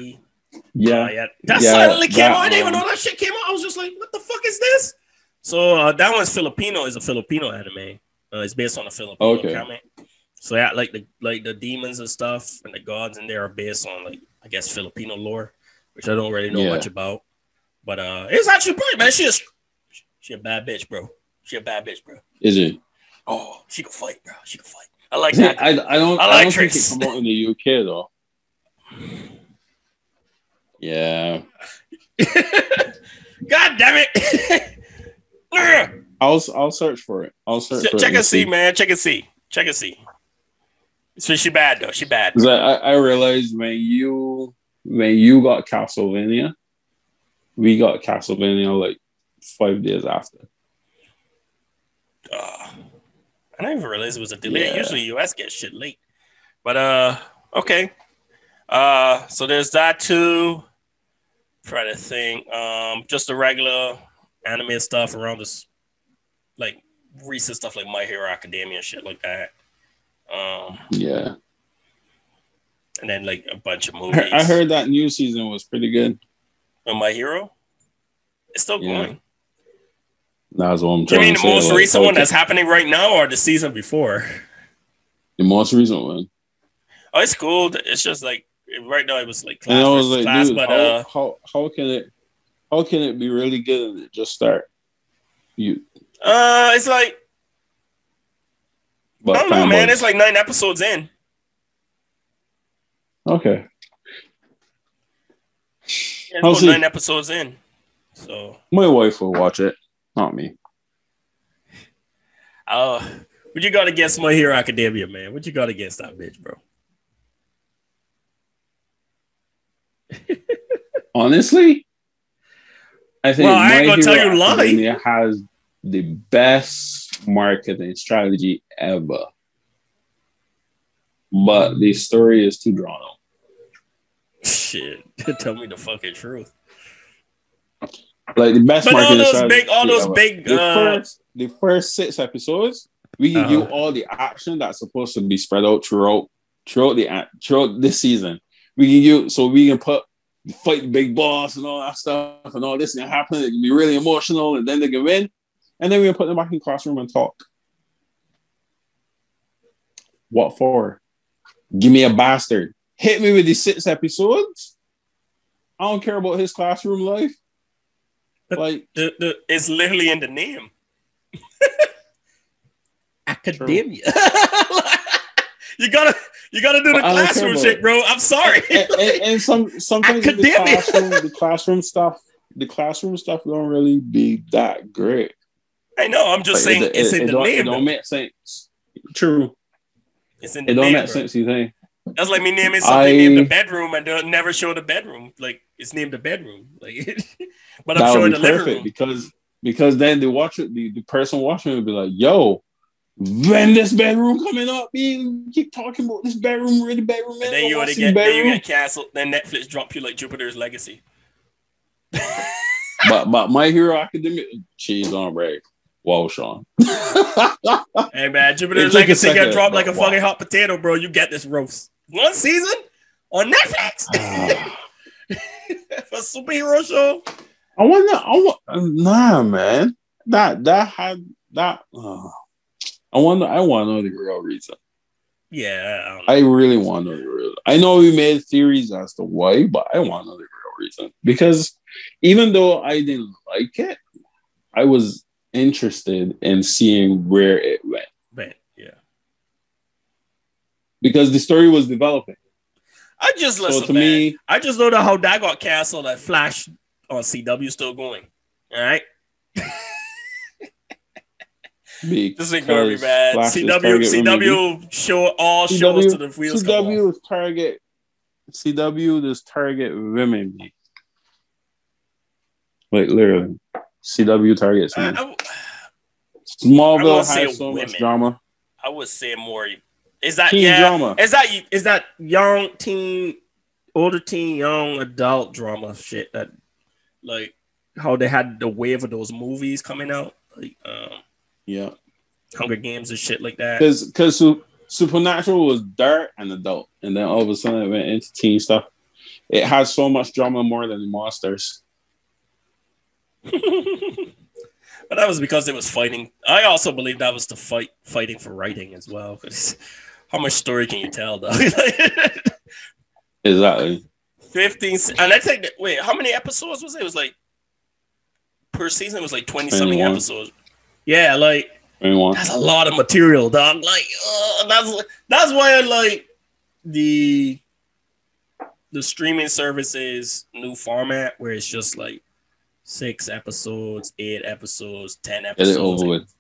B: yeah,
A: Uh, yeah. That
B: Yeah,
A: suddenly came
B: that,
A: out. I didn't even know that shit came out. I was just like, what the fuck is this? So uh, that one's Filipino. Is a Filipino anime. Uh, it's based on a Filipino
B: Okay.
A: comic. So yeah, like the like the demons and stuff and the gods in there are based on like I guess Filipino lore, which I don't really know
B: Yeah.
A: much about. But uh, it's actually pretty man. She is she a bad bitch, bro. She a bad bitch, bro.
B: is it?
A: Oh, she can fight, bro. She can fight. I like (laughs) that.
B: I don't.
A: I
B: I,
A: like
B: don't think
A: Trese.
B: it come out in the UK though. Yeah, (laughs)
A: God damn it.
B: I'll I'll search for it. I'll search.
A: Ch-
B: for
A: check
B: it
A: and see, man. Check and see. Check and see. So she bad though. She bad.
B: I, I I realized when you when you got Castlevania, we got Castlevania like five days after.
A: Uh, I didn't even realize it was a delay.
B: Yeah.
A: Usually US gets shit late. But uh, okay. Uh, so there's that too. Try to think. Um, just the regular anime stuff around this, like recent stuff like My Hero Academia shit like that. Um,
B: Yeah.
A: and then like a bunch of
B: I
A: movies.
B: I heard that new season was pretty good.
A: of My Hero. It's still
B: Yeah.
A: going.
B: That's what I'm
A: You mean the
B: say.
A: most
B: like,
A: recent one that's happening right now, or the season before?
B: the most recent one.
A: Oh, it's cool. It's just like right now it was like class
B: And I was like,
A: class,
B: dude,
A: but
B: how,
A: uh,
B: how how can it how can it be really good and it just start? You
A: uh, it's like
B: but
A: I don't know, man.
B: fanboys.
A: It's like nine episodes in.
B: okay.
A: Yeah, it's about nine episodes in. So,
B: My wife will watch it, not me.
A: uh, what you got against My Hero Academia, man? What you got against that bitch, bro? (laughs)
B: Honestly, I think
A: Well, I ain't
B: My
A: gonna tell you lie.
B: Academia has the best marketing strategy ever. But the story is too drawn out. (laughs)
A: Shit, (laughs) tell me the fucking truth.
B: Like the best
A: But all those big, all those big,
B: the
A: uh,
B: first the first six episodes, we give you
A: Uh-huh.
B: all the action that's supposed to be spread out throughout throughout the throughout this season. We give you so we can put fight the big boss and all that stuff and all this and happen. It can be really emotional and then they can win. And then we can put them back in the classroom and talk. What for? Give me a bastard. Hit me with these six episodes. I don't care about his classroom life. (laughs) Like
A: the, the, it's literally in the name. (laughs) Academia. (laughs) you gotta, you gotta do the
B: But I don't care
A: classroom
B: about
A: shit, bro. I'm sorry.
B: and, and, and some sometimes in the classroom, the classroom stuff, the classroom stuff don't really be that great.
A: I know. I'm just
B: Like,
A: saying
B: it,
A: it's
B: it-
A: in
B: it
A: the
B: don't,
A: name.
B: It don't
A: though.
B: make sense. True.
A: It's in the
B: It don't
A: name.
B: make
A: bro.
B: sense. You think?
A: That's like me naming something
B: I-
A: named the bedroom and they'll never show the bedroom. Like it's named the bedroom. Like, (laughs) but I'm showing the
B: be
A: living room.
B: because because then the watcher, the, the person watching would be like, "Yo, when this bedroom coming up, man, keep talking about this bedroom, really bedroom, man.
A: And then you would get,
B: the
A: then you
B: bedroom."
A: get canceled. Then Netflix drop you like Jupiter's Legacy. (laughs)
B: but but my hero academia cheese on break. Whoa, Shawn. (laughs)
A: Hey man, Jupiter's Legacy
B: second,
A: dropped like a
B: wow.
A: fucking hot potato, bro. You get this roast one season on Netflix
B: Ah. (laughs) (laughs)
A: for superhero show.
B: I want wonder. I want. Nah, man. That that had that. uh, I wonder. I want to know the real reason.
A: Yeah, I.
B: I really want to know the real. I know we made theories as to why, but I want to know the real reason because even though I didn't like it, I was interested in seeing where it went
A: but yeah,
B: because the story was developing.
A: I just listen.
B: so to
A: man.
B: me,
A: I just know how that got canceled. That Flash on CW still going. All right, just ignore me,
B: because
A: man.
B: Flash is
A: CW. CW show all shows to the wheels.
B: CW is target. CW is target women. Like literally, CW targets women.
A: I I
B: Smallville has so much drama.
A: I would say more. Is that
B: Teen
A: yeah?
B: drama.
A: Is that is that young teen, older teen, young adult drama shit that like how they had the wave of those movies coming out, like um,
B: Yeah,
A: Hunger Games and shit like that.
B: because because Supernatural was dark and adult, and then all of a sudden it went into teen stuff. It has so much drama more than the monsters. (laughs)
A: but that was because it was fighting. I also believe that was the fight fighting for writing as well. Because how much story can you tell, though? (laughs)
B: Exactly.
A: Fifteen, and I think wait, how many episodes was it? It was like per season. It was like twenty something episodes. Yeah, like
B: Anyone?
A: that's a lot of material, dog. Like uh, that's that's why I like the the streaming services new format where it's just like six episodes, eight episodes, ten
B: Get
A: episodes.
B: it over with.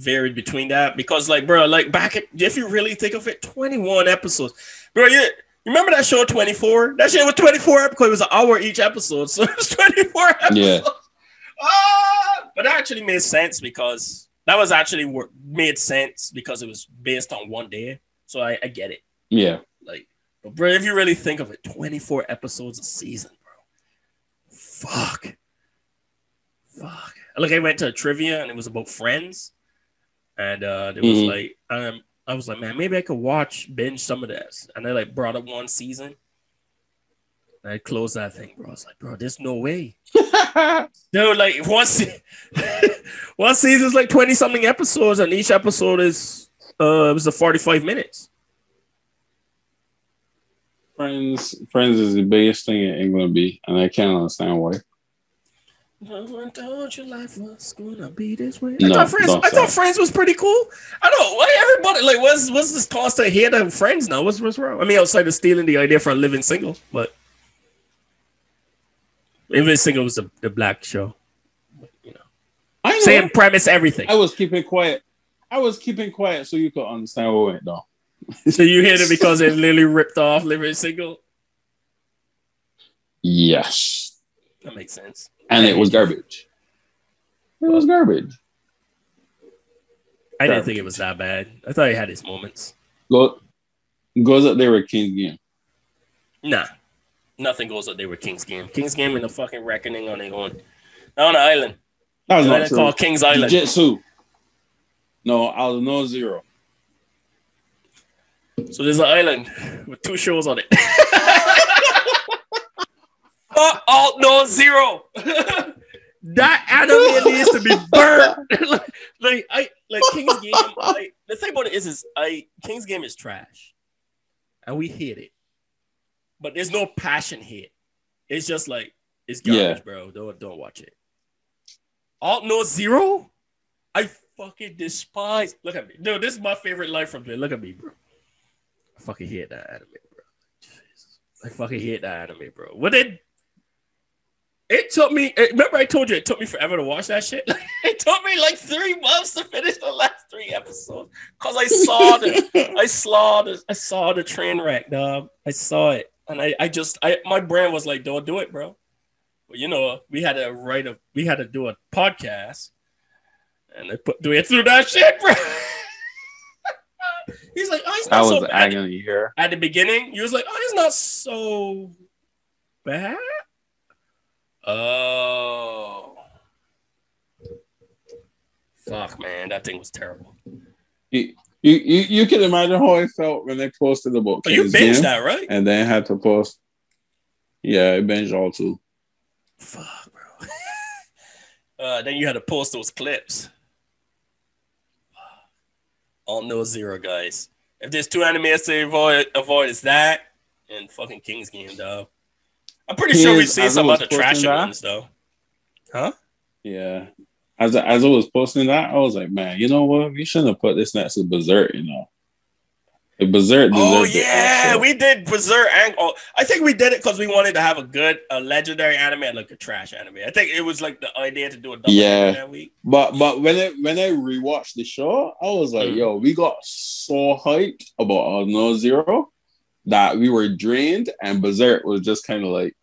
A: Varied between that because like bro like back at, if you really think of it 21 episodes bro you, you remember that show 24 that shit was 24 episodes it was an hour each episode (laughs) so it was 24 episodes
B: Yeah. (laughs)
A: Ah! but that actually made sense because that was actually what made sense because it was based on one day so I, I get it
B: Yeah.
A: Like, but bro, if you really think of it, 24 episodes a season, bro. Fuck. Fuck. Like I went to a trivia and it was about friends. And uh it was
B: Mhm.
A: like um I was like, man, maybe I could watch binge some of this. And I like brought up one season. And I closed that thing, bro. I was like, bro, there's no way. (laughs) Dude, like one se- (laughs) one season's like 20 something episodes, and each episode is uh it was a 45 minutes.
B: Friends, Friends is the biggest thing in England, B, and I can't understand why.
A: No one told your life was gonna be this way. I
B: No,
A: thought Friends.
B: don't
A: I thought. Friends was pretty cool. I don't. Why everybody like? What's what's this constant hate of Friends now? What's what's wrong? I mean, outside of stealing the idea for a living single, but living single was the, the black show. You know,
B: I know.
A: same premise, everything.
B: I was keeping quiet. I was keeping quiet so you could understand what went down. (laughs)
A: so you hate it because it literally ripped off living single.
B: Yes.
A: That makes sense.
B: And it was garbage. It was garbage.
A: I didn't think it was that bad. I thought it had its moments.
B: Go, goes up there with King's Game.
A: Nah, nothing goes up there with King's Game. King's Game in the fucking reckoning on their own. On an island.
B: That was not true.
A: called King's Island.
B: Jiu-Jitsu. No, I was no zero.
A: So there's an island with two shows on it. (laughs) Fuck Aldnoah.Zero. (laughs) that anime needs to be burned. like, (laughs) like, I like King's Game. Like, the thing about it is, is I King's Game is trash, and we hate it. But there's no passion here. It's just like it's garbage,
B: Yeah.
A: bro. Don't don't watch it. Aldnoah.Zero. I fucking despise. Look at me, dude. This is my favorite life from there. Look at me, bro. I fucking hate that anime, bro. Jesus. I fucking hate that anime, bro. What did it took me? Remember, I told you it took me forever to watch that shit. (laughs) it took me like three months to finish the last three episodes because I saw the, I saw the, I saw the train wreck, dog. I saw it, and I, I just, I, my brain was like, "Don't do it, bro." But you know, we had to write a, we had to do a podcast, and I put do it through that shit, bro. (laughs) He's like, "Oh,
B: That
A: not
B: was
A: so bad."
B: agony here.
A: at the beginning, you was like, "Oh, he's not so bad." Oh, fuck, man, that thing was terrible.
B: You, you, you, you can imagine how I felt when they posted about
A: But you
B: King's
A: binged that, right?
B: and then had to post. Yeah, I binged all two.
A: Fuck, bro. (laughs) uh, then you had to post those clips. Aldnoah.Zero, guys. If there's two animes to avoid, avoid is that and fucking King's Game, dog. I'm pretty sure we've seen some other trashy
B: that-
A: ones, though. Huh?
B: Yeah. As I, as I was posting that, I was like, man, you know what? We shouldn't have put this next to Berserk, you know. If Berserk
A: Oh yeah, we did Berserk and oh, I think we did it because we wanted to have a good, a legendary anime and like a trash anime. I think it was like the idea to do a double
B: Yeah.
A: that week.
B: But but when I when I rewatched the show, I was like,
A: Mm.
B: yo, we got so hyped about No Zero that we were drained, and Berserk was just kind of like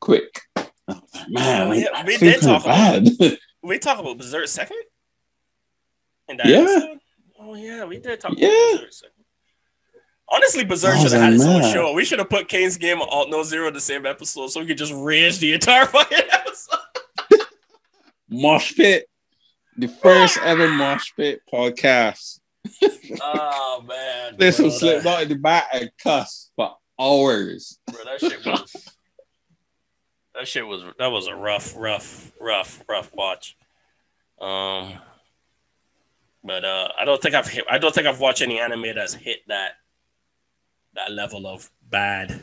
B: quick. I was like, Man, like,
A: yeah, we did talk about. (laughs) We talk about Berserk second. In that
B: Yeah.
A: episode? Oh yeah, we did talk
B: Yeah.
A: about Berserk second. Honestly, Berserk should have had its own show. We should have put Kane's game and Aldnoah.Zero in the same episode so we could just rage the entire (laughs) fucking episode.
B: Mosh Pit, the first ever Mosh Pit podcast.
A: Oh man.
B: This was slipped out in the back and cuss for hours.
A: bro, that shit was (laughs) that shit was that was a rough, rough, rough, rough watch. Um but uh I don't think I've hit I don't think I've watched any anime that's hit that that level of bad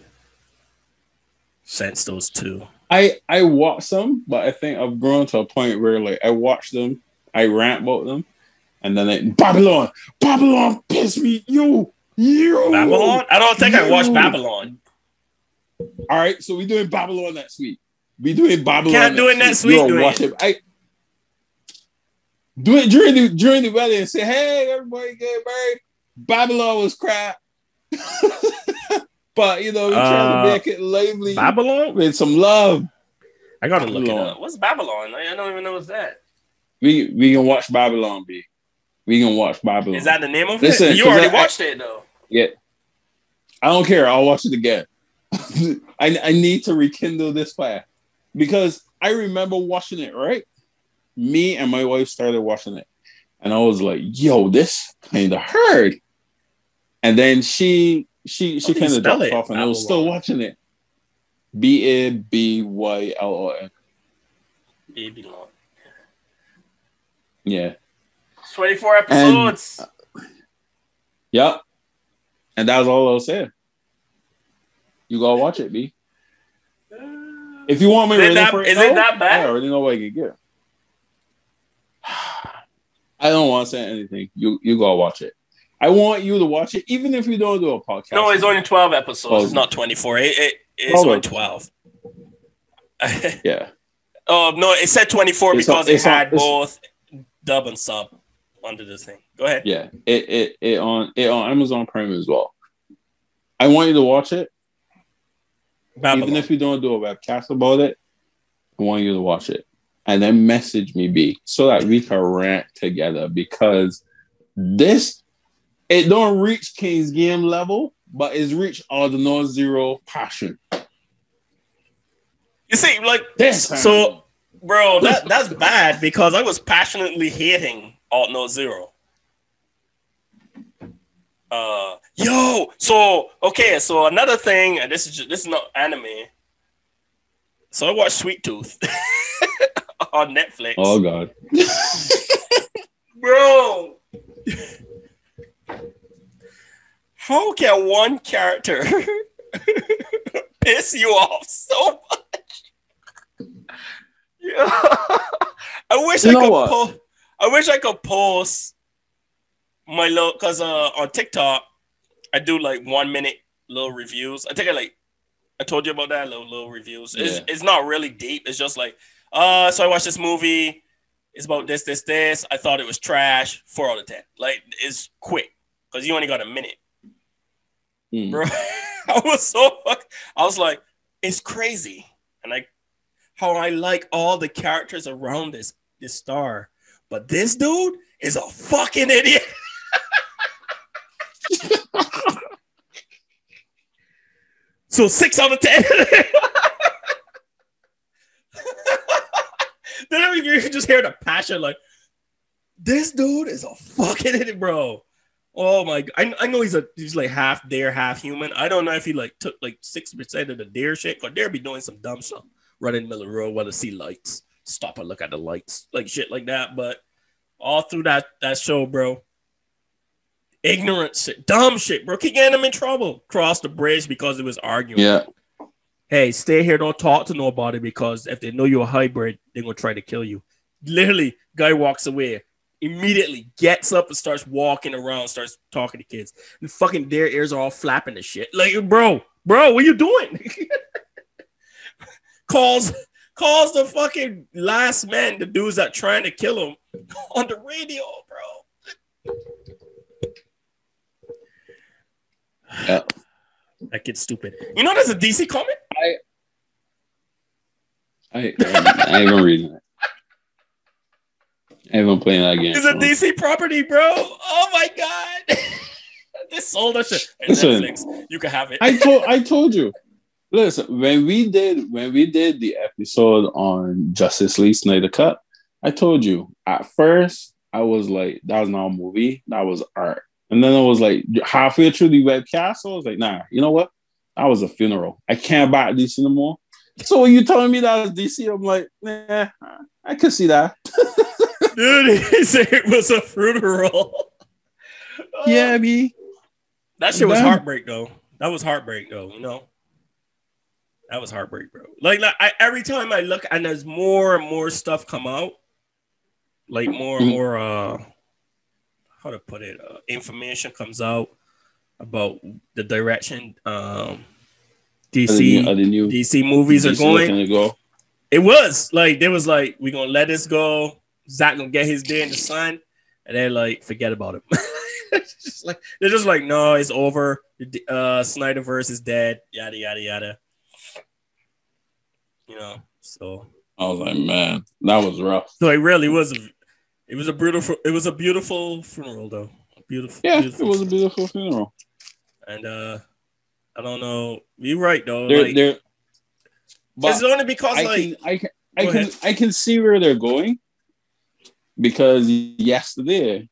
A: since those two.
B: I I watched them, but I think I've grown to a point where like I watch them, I rant about them, and then it Babylon, Babylon piss me, you, you.
A: Babylon? I don't think I watched Babylon.
B: All right, so we doing Babylon next week. We doing Babylon.
A: Can't do it next week,
B: Yo,
A: do it.
B: it. I do it during the during the wedding and say, hey, everybody get married. Babylon was crap. (laughs) but you know, we trying
A: Uh,
B: to make it lively
A: Babylon?
B: with some love.
A: I gotta look it up. What's Babylon? I I don't even know what's that.
B: We we can watch Babylon, B. We can watch Babylon.
A: Is that the name of
B: Listen,
A: it? You already
B: I-
A: watched it though.
B: yeah? I don't care. I'll watch it again. (laughs) I, I need to rekindle this fire because I remember watching it, right? Me and my wife started watching it, and I was like, yo, this kind of hurt. And then she she she kind of dropped
A: it?
B: off, and I was still watching it. B A B Y L O N.
A: Baby long.
B: Yeah.
A: 24 episodes.
B: Uh, yep. And that was all I was saying. You gotta watch it, B. Uh, if you want me
A: Is it
B: ready
A: that-
B: for it,
A: is it that bad?
B: I already know what I can get. (sighs) I don't want to say anything. You you gotta watch it. I want you to watch it, even if you don't do a podcast.
A: no, it's only 12 episodes.
B: Oh.
A: It's not 24. It, it, it's
B: Oh,
A: only 12.
B: yeah. (laughs)
A: oh, no, it said 24
B: It's
A: because
B: on-
A: it
B: on-
A: had both dub and sub under the thing. Go ahead.
B: Yeah. It it it on it on Amazon Prime as well. I want you to watch it,
A: Babylon.
B: even if you don't do a webcast about it. I want you to watch it and then message me, B, so that we can rant together because this it don't reach King's game level, but it's reached all the no zero passion.
A: you see, like,
B: This
A: so, bro, that, that's bad because I was passionately hating Aldnoah.Zero. Uh, yo, so okay, so another thing, and this is just, this is not anime. So I watched Sweet Tooth (laughs) on Netflix,
B: Oh god. (laughs)
A: bro. How can one character (laughs) piss you off so much? Yeah. I wish
B: You
A: I could
B: what?
A: I wish I could post my little because uh on TikTok I do like one minute little reviews. I think I like I told you about that little little reviews. It's
B: Yeah.
A: it's not really deep. It's just like uh so I watched this movie. It's about this this this. I thought it was trash. Four out of ten. Like it's quick because you only got a minute,
B: Hmm.
A: bro. (laughs) I was so fuck. I was like, it's crazy, and I how I like all the characters around this this star, but this dude is a fucking idiot. (laughs) so six out of ten. (laughs) then you can just hear the passion, like this dude is a fucking idiot, bro. Oh my! I I know he's a he's like half deer, half human. I don't know if he like took like six percent of the deer shit, or dare be doing some dumb stuff, running in the middle of the road while to see lights, stop and look at the lights, like shit like that. But all through that that show, bro, ignorant shit, dumb shit, bro, keep getting him in trouble. Cross the bridge because it was arguing.
B: Yeah.
A: Hey, stay here, don't talk to nobody because if they know you're a hybrid, they're gonna try to kill you. Literally, guy walks away, immediately gets up and starts walking around, starts talking to kids. And fucking their ears are all flapping and shit. Like, bro, bro, what you doing? (laughs) calls calls the fucking last man, the dudes that trying to kill him (laughs) on the radio, bro.
B: Yeah.
A: That kid's stupid. You know there's a DC comic?
B: I, I ain't even reading it. I haven't played that game.
A: It's a. DC property, bro. Oh my god. (laughs) they sold that shit.
B: Listen.
A: Netflix, you can have it.
B: I told I told you. Listen, when we did when we did the episode on Justice League Snyder Cut, I told you at first I was like, that was not a movie, that was art. And then I was like halfway through the webcast, I was like, nah, you know what? That was a funeral. I can't buy DC no more. So when you telling me that was DC, I'm like, nah, I could see that. (laughs)
A: Dude, he said it was a funeral.
B: Yeah, me.
A: That shit was heartbreak though. That was heartbreak though, you know. That was heartbreak, bro. Like, like I, every time I look and there's more and more stuff come out, like more and
B: Mhm.
A: more uh how to put it, uh, information comes out about the direction um DC
B: Are the new
A: DC movies are going.
B: go?
A: It was like they was like, we're gonna let this go. Zach gonna get his day in the sun, and they're like, forget about (laughs) it. Just like they're just like, no, it's over. The uh, Snyderverse is dead. Yada yada yada. You know, so
B: I was like, man, that was rough.
A: so it really was. A, it was a beautiful. It was a beautiful funeral, though. Beautiful.
B: Yeah,
A: beautiful.
B: it was a beautiful funeral.
A: And uh, I don't know. You're right though.
B: They're
A: like,
B: they're. But
A: it's only because
B: I
A: like
B: can I can I can
A: ahead.
B: I can see where they're going because yesterday,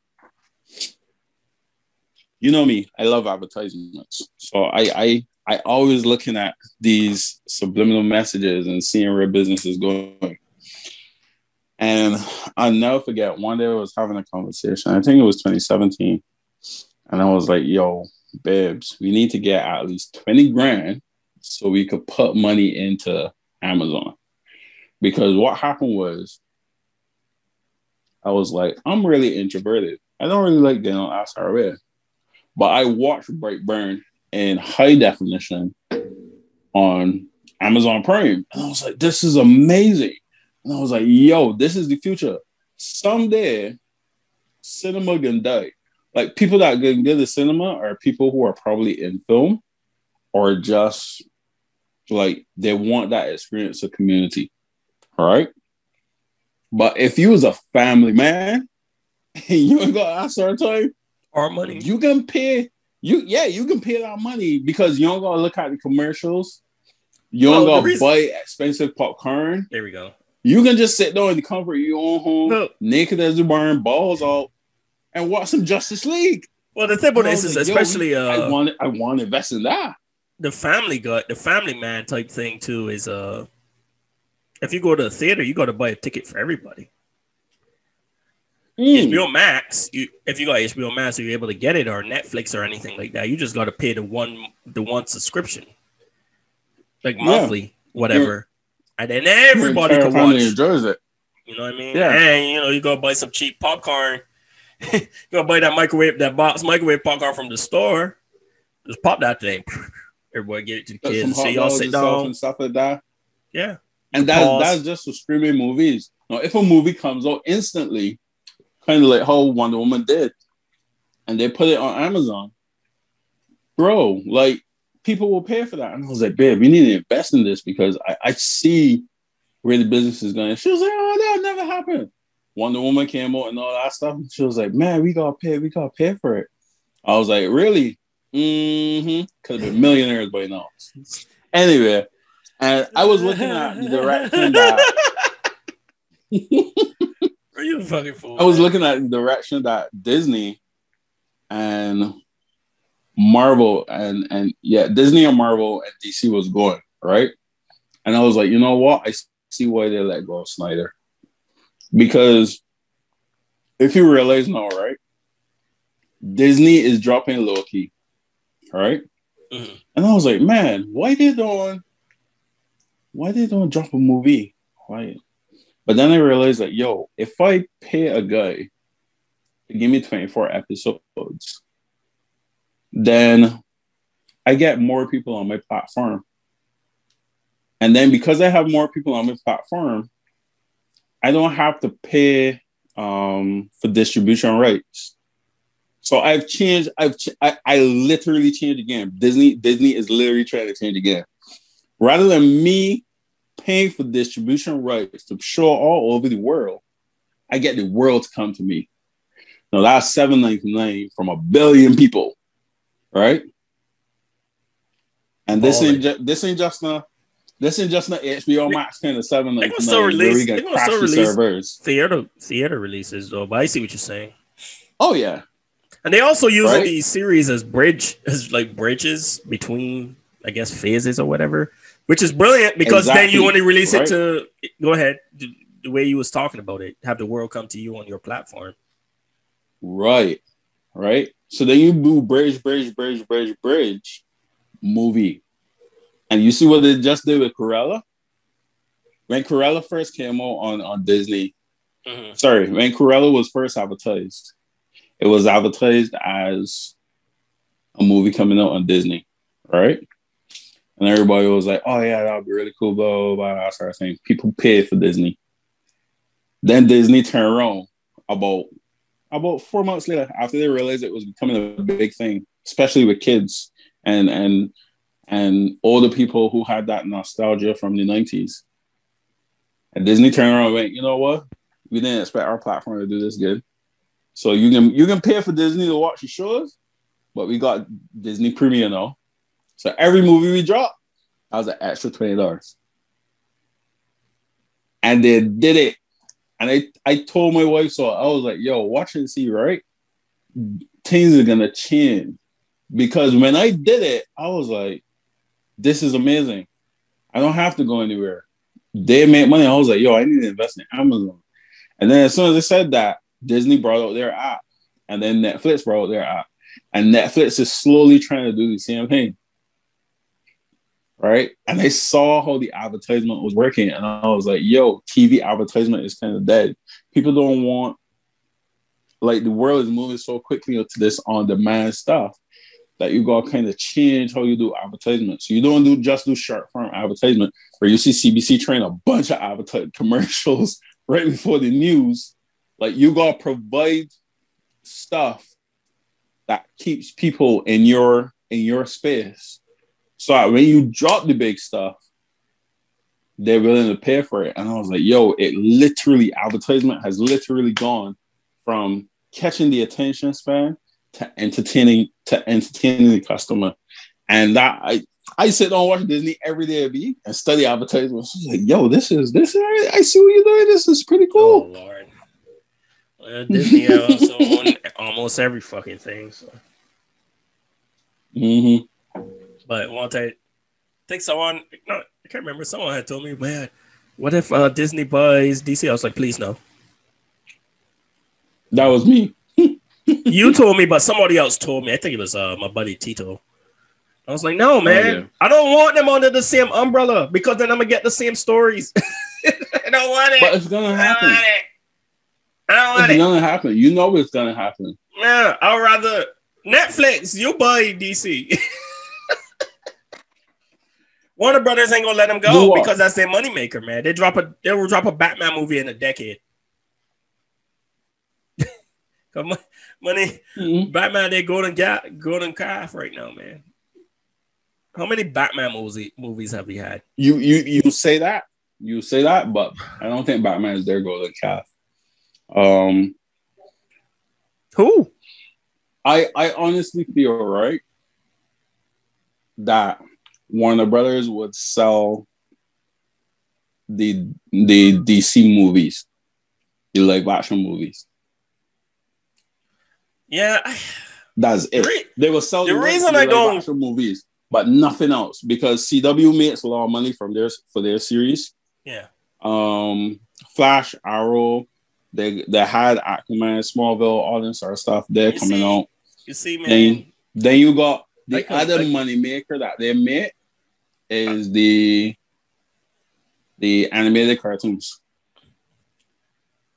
B: you know me, I love advertisements, so I I I always looking at these subliminal messages and seeing where business is going. And I'll never forget one day I was having a conversation. I think it was 2017, and I was like, "Yo, babes, we need to get at least 20 grand so we could put money into Amazon." because what happened was I was like, I'm really introverted. I don't really like getting on SRA. But I watched Brightburn in high definition on Amazon Prime. And I was like, this is amazing. And I was like, yo, this is the future. Someday, cinema can die. Like people that can get the cinema are people who are probably in film or just like they want that experience of community. All right. But if you was a family man and (laughs) you ain't got SR time,
A: our money.
B: you can pay you yeah, you can pay that money because you don't gotta look at the commercials. You don't
A: Well,
B: gotta
A: reason-
B: buy expensive popcorn.
A: there we go.
B: You can just sit down in the comfort of your own home,
A: No.
B: naked as a barn, balls out, and watch some Justice League.
A: Well, the thing about this is
B: like, yo,
A: especially
B: I
A: uh
B: want I want to invest in that.
A: the family gut, the family man type thing too is uh if you go to a theater, you got to buy a ticket for everybody.
B: Mm.
A: HBO Max, you if you got HBO Max, you're able to get it or Netflix or anything like that. You just got to pay the one the one subscription, like
B: Yeah.
A: monthly, whatever, and then everybody can watch.
B: enjoys it.
A: You know what I mean?
B: Yeah.
A: And you know, you go buy some cheap popcorn. you (laughs) go buy that microwave, that box microwave popcorn from the store. Just pop that thing. (laughs) Everybody get it to the
B: some
A: kids. So y'all sit down.
B: and stuff like that.
A: Yeah.
B: And that's that's just for streaming movies. Now, if a movie comes out instantly, kind of like how Wonder Woman did, and they put it on Amazon, bro, like people will pay for that. And I was like, babe, we need to invest in this because I, I see where the business is going. She was like, oh, that never happened. Wonder Woman came out and all that stuff. She was like, man, we gotta pay, we gotta pay for it. I was like, really? Mm-hmm. Could have been millionaires by now. Anyway, and I was looking at the direction that (laughs) (laughs)
A: Are you fucking fool?
B: I was looking at the direction that Disney and Marvel and and yeah, Disney and Marvel and DC was going, right? And I was like, you know what? I see why they let go of Snyder. Because if you realize now, right? Disney is dropping Loki, right?
A: Mhm.
B: And I was like, man, why they don't why they don't drop a movie? Why? But then I realized that yo, if I pay a guy to give me 24 episodes, then I get more people on my platform. And then because I have more people on my platform, I don't have to pay um, for distribution rights. So I've changed. I've ch- I, I literally changed again. Disney Disney is literally trying to change again. Rather than me paying for distribution rights to show all over the world, I get the world to come to me. Now that's seven ninety nine from a billion people, right? And this ain't ju- this ain't just a this ain't just an HBO Max kind of seven
A: They
B: ninety
A: gonna release- they
B: can
A: gonna still release-
B: servers.
A: theater theater releases though, but I see what you're saying.
B: Oh yeah,
A: And they also using
B: Right?
A: these series as bridge as like bridges between I guess phases or whatever, which is brilliant because then you
B: Exactly,
A: only release
B: right?
A: it to go ahead the, the way you was talking about it, have the world come to you on your platform.
B: right, right. So then you do bridge, bridge, bridge, bridge, bridge movie, and you see what they just did with Cruella. When Cruella first came out on on Disney,
A: Mhm.
B: sorry, when Cruella was first advertised, it was advertised as a movie coming out on Disney, right? And everybody was like, "Oh yeah, that would be really cool." Blah blah blah. Sort of thing. People paid for Disney. Then Disney turned around about about four months later after they realized it was becoming a big thing, especially with kids and and and older people who had that nostalgia from the nineties. And Disney turned around and went, "You know what? we didn't expect our platform to do this good. So you can you can pay for Disney to watch the shows, but we got Disney Premium now. So every movie we drop, I was an extra twenty dollars, and they did it. And I, I told my wife so. I was like, "Yo, watch and see, right? Things are gonna change." Because when I did it, I was like, "This is amazing. I don't have to go anywhere. They make money." I was like, "Yo, I need to invest in Amazon." And then as soon as I said that, Disney brought out their app, and then Netflix brought out their app, and Netflix is slowly trying to do the same thing right? And I saw how the advertisement was working, and I was like, "Yo, TV advertisement is kind of dead. People don't want like the world is moving so quickly into this on-demand stuff that you gotta kind of change how you do advertisement. So you don't do just do short form advertisement where you see CBC train a bunch of advertising commercials (laughs) right before the news. Like you gotta provide stuff that keeps people in your in your space so when you drop the big stuff, they're willing to pay for it. And I was like, yo, it literally, advertisement has literally gone from catching the attention span to entertaining to entertaining the customer. And that I I sit on watch Disney every day a week and study advertisements. I was like, yo, this is this I, I see what you're doing. This is pretty cool.
A: Oh Lord. Disney (laughs) also own almost every fucking thing. So.
B: Mm-hmm.
A: But once I think someone, no, I can't remember. Someone had told me, man, what if uh, Disney buys DC? I was like, please no.
B: That was me. (laughs)
A: you told me, but somebody else told me. I think it was uh, my buddy Tito. I was like, no, man, oh, yeah. I don't want them under the same umbrella because then I'm gonna get the same stories. (laughs) I don't want it.
B: But it's gonna happen. I don't want it.
A: Don't want
B: it's
A: it.
B: gonna happen. You know it's gonna happen.
A: Yeah, I'd rather Netflix. You buy DC. (laughs) Warner Brothers ain't gonna let them go because that's their moneymaker, man. They drop a they will drop a Batman movie in a decade. (laughs) Come on, money, mm-hmm. Batman, they golden gap, golden calf right now, man. How many Batman movies movies have we had?
B: You you you say that you say that, but I don't think Batman is their golden calf. Um,
A: who?
B: I I honestly feel right that Warner Brothers would sell the the DC movies, the live action movies.
A: Yeah,
B: that's it. Re- they will sell
A: the, the reason I don't action
B: movies, but nothing else because CW makes a lot of money from their for their series.
A: Yeah.
B: Um, Flash, Arrow, they they had Aquaman, Smallville, all this sort of stuff. They're you coming
A: see,
B: out.
A: You see, man.
B: Then, then you got the other money maker that they make is the the animated cartoons.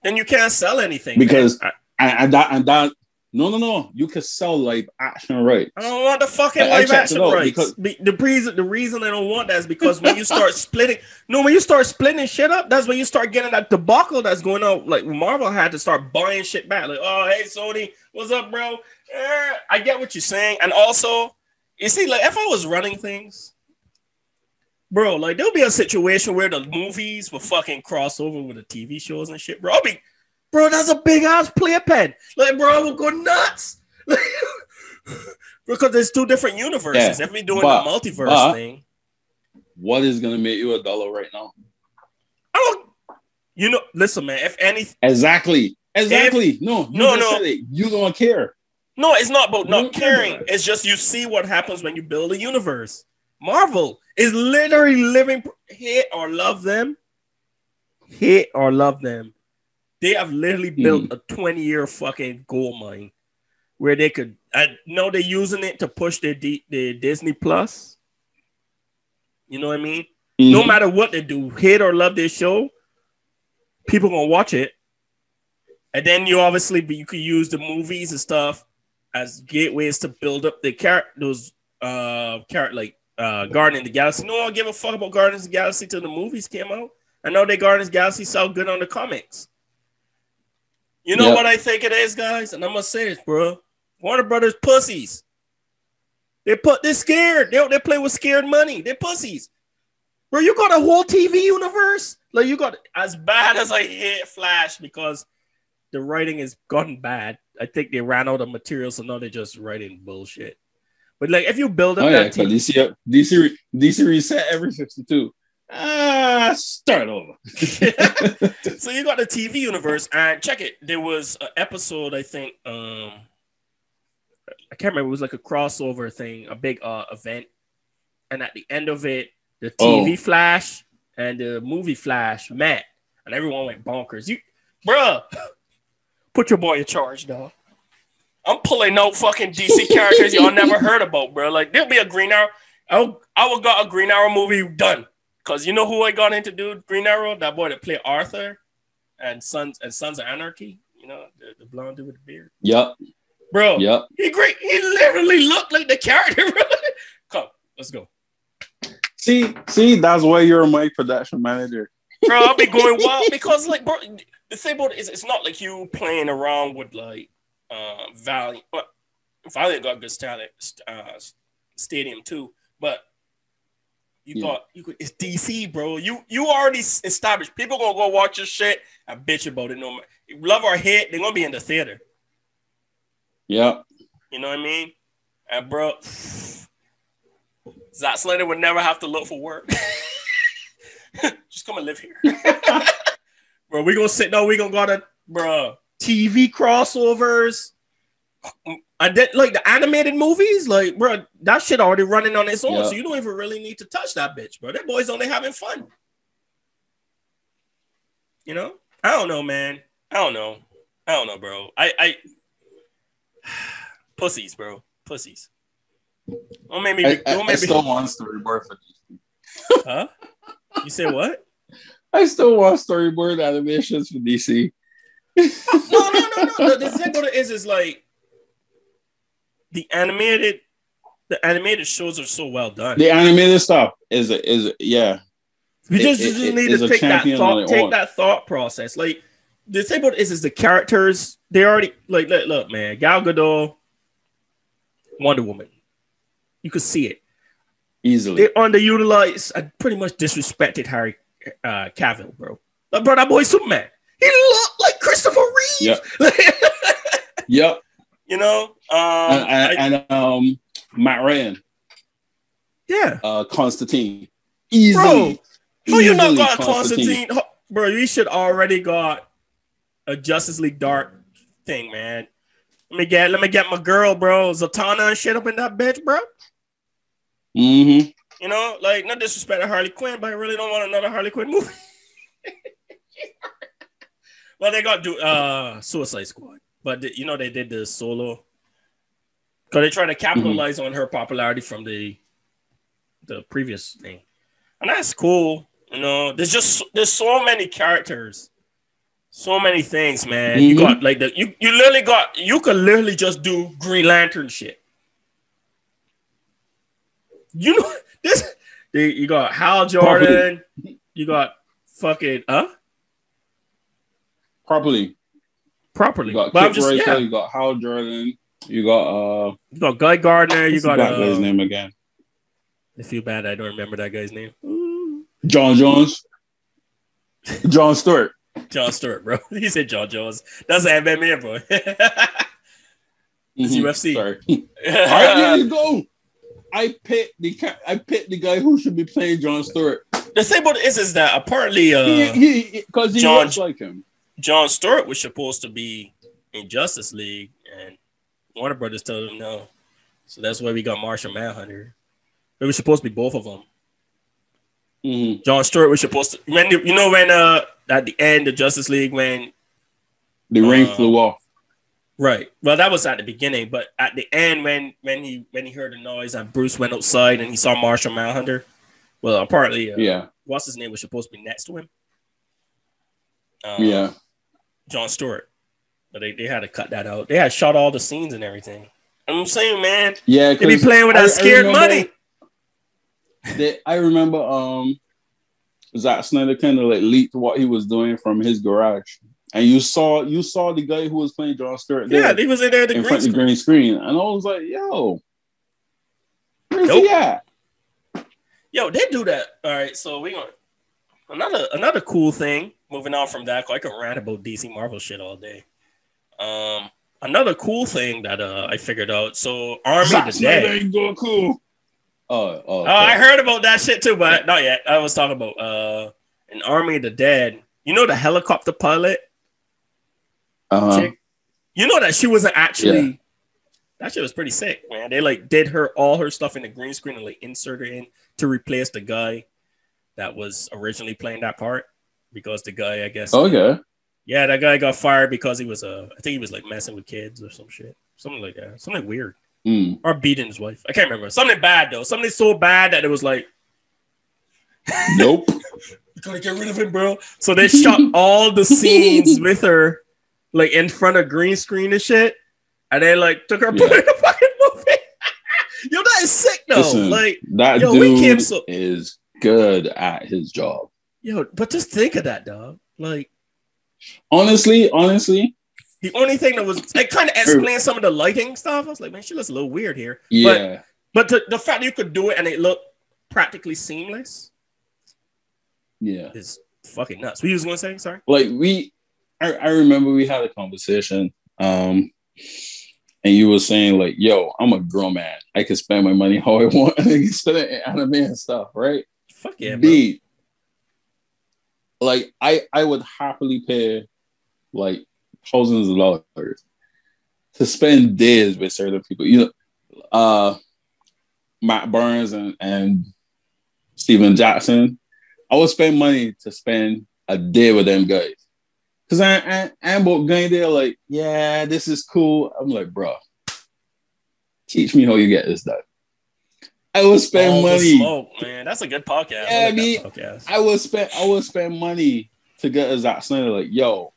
A: Then you can't sell anything
B: because and, and, that and that no no no you can sell live action rights.
A: I don't want the fucking I, live action rights. Because the reason the reason I don't want that is because when you start (laughs) splitting no when you start splitting shit up that's when you start getting that debacle that's going on. Like Marvel had to start buying shit back. Like oh hey Sony what's up bro? Eh, I get what you're saying and also you see like if I was running things bro, like there'll be a situation where the movies will fucking cross over with the TV shows and shit, bro. I'll be, bro, that's a big ass playpen. Like, bro, I will go nuts. (laughs) because there's two different universes. Yeah, if we doing but, the multiverse but, thing.
B: What is gonna make you a dollar right now?
A: I don't you know, listen, man, if any
B: Exactly. Exactly. If, no, no, no. You don't care.
A: No, it's not about not caring. It's just you see what happens when you build a universe. Marvel is literally living hit or love them, hit or love them. They have literally hmm. built a 20 year fucking gold mine where they could. I know they're using it to push their, D, their Disney Plus. You know what I mean? Mm-hmm. No matter what they do, hit or love their show, people gonna watch it. And then you obviously you could use the movies and stuff as gateways to build up the character those uh character like uh, Guardian of the Galaxy. No one give a fuck about Guardians of the Galaxy till the movies came out. I know they Guardians of the Galaxy sell good on the comics. You know yep. what I think it is, guys? And I'm gonna say this, bro. Warner Brothers pussies. They put they're scared. They, they play with scared money. They're pussies. Bro, you got a whole TV universe? Like you got as bad as I hate Flash because the writing has gotten bad. I think they ran out of material, so now they're just writing bullshit. But like, if you build up
B: Oh yeah,
A: that
B: because
A: TV,
B: DC DC DC reset every sixty two. Ah, start over. (laughs) (laughs)
A: so you got the TV universe, and check it. There was an episode, I think. Um, I can't remember. It was like a crossover thing, a big uh event, and at the end of it, the TV
B: Oh.
A: Flash and the movie Flash met, and everyone went bonkers. You, bruh, (laughs) put your boy in charge, dog. I'm pulling no fucking DC (laughs) characters y'all never heard about, bro. Like there'll be a Green Arrow. I will, I will got a Green Arrow movie done. Cause you know who I got into do Green Arrow? That boy that played Arthur and Sons and Sons of Anarchy. You know, the, the blonde dude with the beard.
B: Yep,
A: Bro,
B: yep.
A: he great. He literally looked like the character. (laughs) Come, let's go.
B: See, see, that's why you're my production manager.
A: Bro, I'll be going wild because like bro, the thing about it is it's not like you playing around with like uh Valiant. Well, Valiant got good talent, uh, stadium too, but you
B: Yeah.
A: got you could it's DC, bro. You you already established. People gonna go watch your shit and bitch about it. No matter love or hate, they're gonna be in the theater.
B: Yeah.
A: You know what I mean? And bro, Zack Slater would never have to look for work. (laughs) Just come and live here. (laughs) bro, we gonna sit down, we gonna go to bro TV crossovers. And then like the animated movies, like bro, that shit already running on its own.
B: Yeah.
A: So you don't even really need to touch that bitch, bro. That boy's only having fun. You know? I don't know, man. I don't know. I don't know, bro. I I (sighs) pussies, bro. Pussies. Don't make me.
B: I, I,
A: don't
B: I
A: make me.
B: still want storyboard for.
A: Huh? You say what?
B: I still want storyboard animations for DC.
A: No, no, no, no. The, the thing about it is, is like the animated, the animated shows are so well done.
B: The animated stuff is is yeah.
A: We just,
B: it-
A: just
B: it-
A: need
B: is
A: to take that thought, take
B: own.
A: that thought process. Like the thing about it is, is the characters they already like. Look, look, man, Gal Gadot, Wonder Woman. You could see it.
B: Easily.
A: They underutilized and pretty much disrespected Harry uh, Cavill, bro. Like, bro, that boy Superman. He looked like Christopher Reeve. (laughs)
B: Yep.
A: you know, um,
B: And,
A: I-
B: and, and um Matt Ryan,
A: yeah.
B: uh Constantine. Easily.
A: Who you not got Constantine? Ho- Bro, you should already got a Justice League Dark thing, man. Let me get let me get my girl, bro. Zatanna and shit up in that bitch, bro.
B: Mm-hmm.
A: You know, like no disrespect to Harley Quinn, but I really don't want another Harley Quinn movie. (laughs) well, they got do uh Suicide Squad, but the- you know they did the solo because they try to capitalize on her popularity from the the previous thing, and that's cool. You know, there's just there's so many characters, so many things, man. You
B: Mhm.
A: got like the you you literally got you could literally just do Green Lantern shit. You know this. they- You got Hal Jordan. You got fucking huh
B: Properly.
A: properly.
B: You got
A: But I'm just
B: Rachel,
A: yeah.
B: you got Hal Jordan, you got uh
A: You got Guy Gardner. You got
B: black guy's
A: uh,
B: name again?
A: I feel bad. I don't remember that guy's name.
B: John Jones. John Stewart.
A: John Stewart, bro. (laughs) He said John Jones. That's an MMA, bro. (laughs) It's
B: Mhm.
A: UFC.
B: Sorry. (laughs) All right, there you go. I picked the I picked the guy who should be playing John Stewart.
A: the thing about it is, is that apparently uh,
B: he because he,
A: John-
B: looks like him.
A: John Stewart was supposed to be in Justice League, and Warner Brothers told him no. So that's why we got Martian Manhunter. It was supposed to be both of them.
B: Mhm.
A: John Stewart was supposed to when you know when uh at the end of Justice League when
B: The ring
A: Uh,
B: flew off.
A: Right. Well that was at the beginning but at the end when when he when he heard the noise and Bruce went outside and he saw Martian Manhunter well apparently uh,
B: Yeah,
A: what's his name was supposed to be next to him? Um,
B: yeah.
A: John Stewart. But they, they had to cut that out. They had shot all the scenes and everything. I'm saying man?
B: Yeah,
A: they be playing with that
B: I
A: scared
B: remember
A: money.
B: that- I remember um Zack Snyder kind of like leaked what he was doing from his garage. And you saw you saw the guy who was playing John Stewart there
A: yeah he was in there the
B: in
A: green
B: front of the
A: screen.
B: green screen. And I was like, yo, where's
A: Nope.
B: he at?
A: Yo, they do that. All right, so we going another another cool thing. Moving on from that, I could rant about DC Marvel shit all day. Um, another cool thing that uh, I figured out. So Army
B: Zack
A: the Dead.
B: ain't Goku. Oh, oh,
A: Oh, I heard about that shit too, but not yet. I was talking about uh, an Army of the Dead. You know the helicopter pilot
B: uh-huh.
A: chick? You know that she wasn't actually. That shit was pretty sick, man. They like did her all her stuff in the green screen and like inserted in to replace the guy that was originally playing that part because the guy, I guess,
B: Okay.
A: yeah, yeah, that guy got fired because he was uh, I think he was like messing with kids or some shit, something like that, something weird,
B: Mm.
A: or beating his wife. I can't remember. Something bad though. Something so bad that it was like
B: Nope.
A: You (laughs) gotta get rid of him, bro. So they shot all the scenes (laughs) with her, like in front of green screen and shit, and they like took her
B: Yeah.
A: put in the (laughs) fucking movie. (laughs) Yo, that is sick though.
B: Listen.
A: Like,
B: That
A: Yo,
B: dude
A: so-
B: is good at his job.
A: yo, but just think of that, dog. Like,
B: Honestly, honestly,
A: the only thing that was like kind of explained some of the lighting stuff. I was like, man, she looks a little weird here. But
B: yeah.
A: but the, the fact that you could do it and it looked practically seamless
B: yeah.
A: is fucking nuts. What you was gonna say? Sorry.
B: like we I, I remember we had a conversation um and you were saying like yo i'm a grown man. I can spend my money (laughs) how i want. And i can spend it in anime and stuff right?
A: Fuck yeah, bro.
B: like i i would happily pay like thousands of dollars to spend days with certain people. You know uh matt burns and and steven jackson i would spend money to spend a day with them guys Cause I, I I'm going there like, yeah, this is cool. I'm like, bro, teach me how you get this done. I will spend
A: All
B: money.
A: smoke, man. That's a good podcast.
B: Yeah,
A: I like
B: me-
A: that podcast.
B: I will spend I will spend money to get a Zack Snyder like, yo,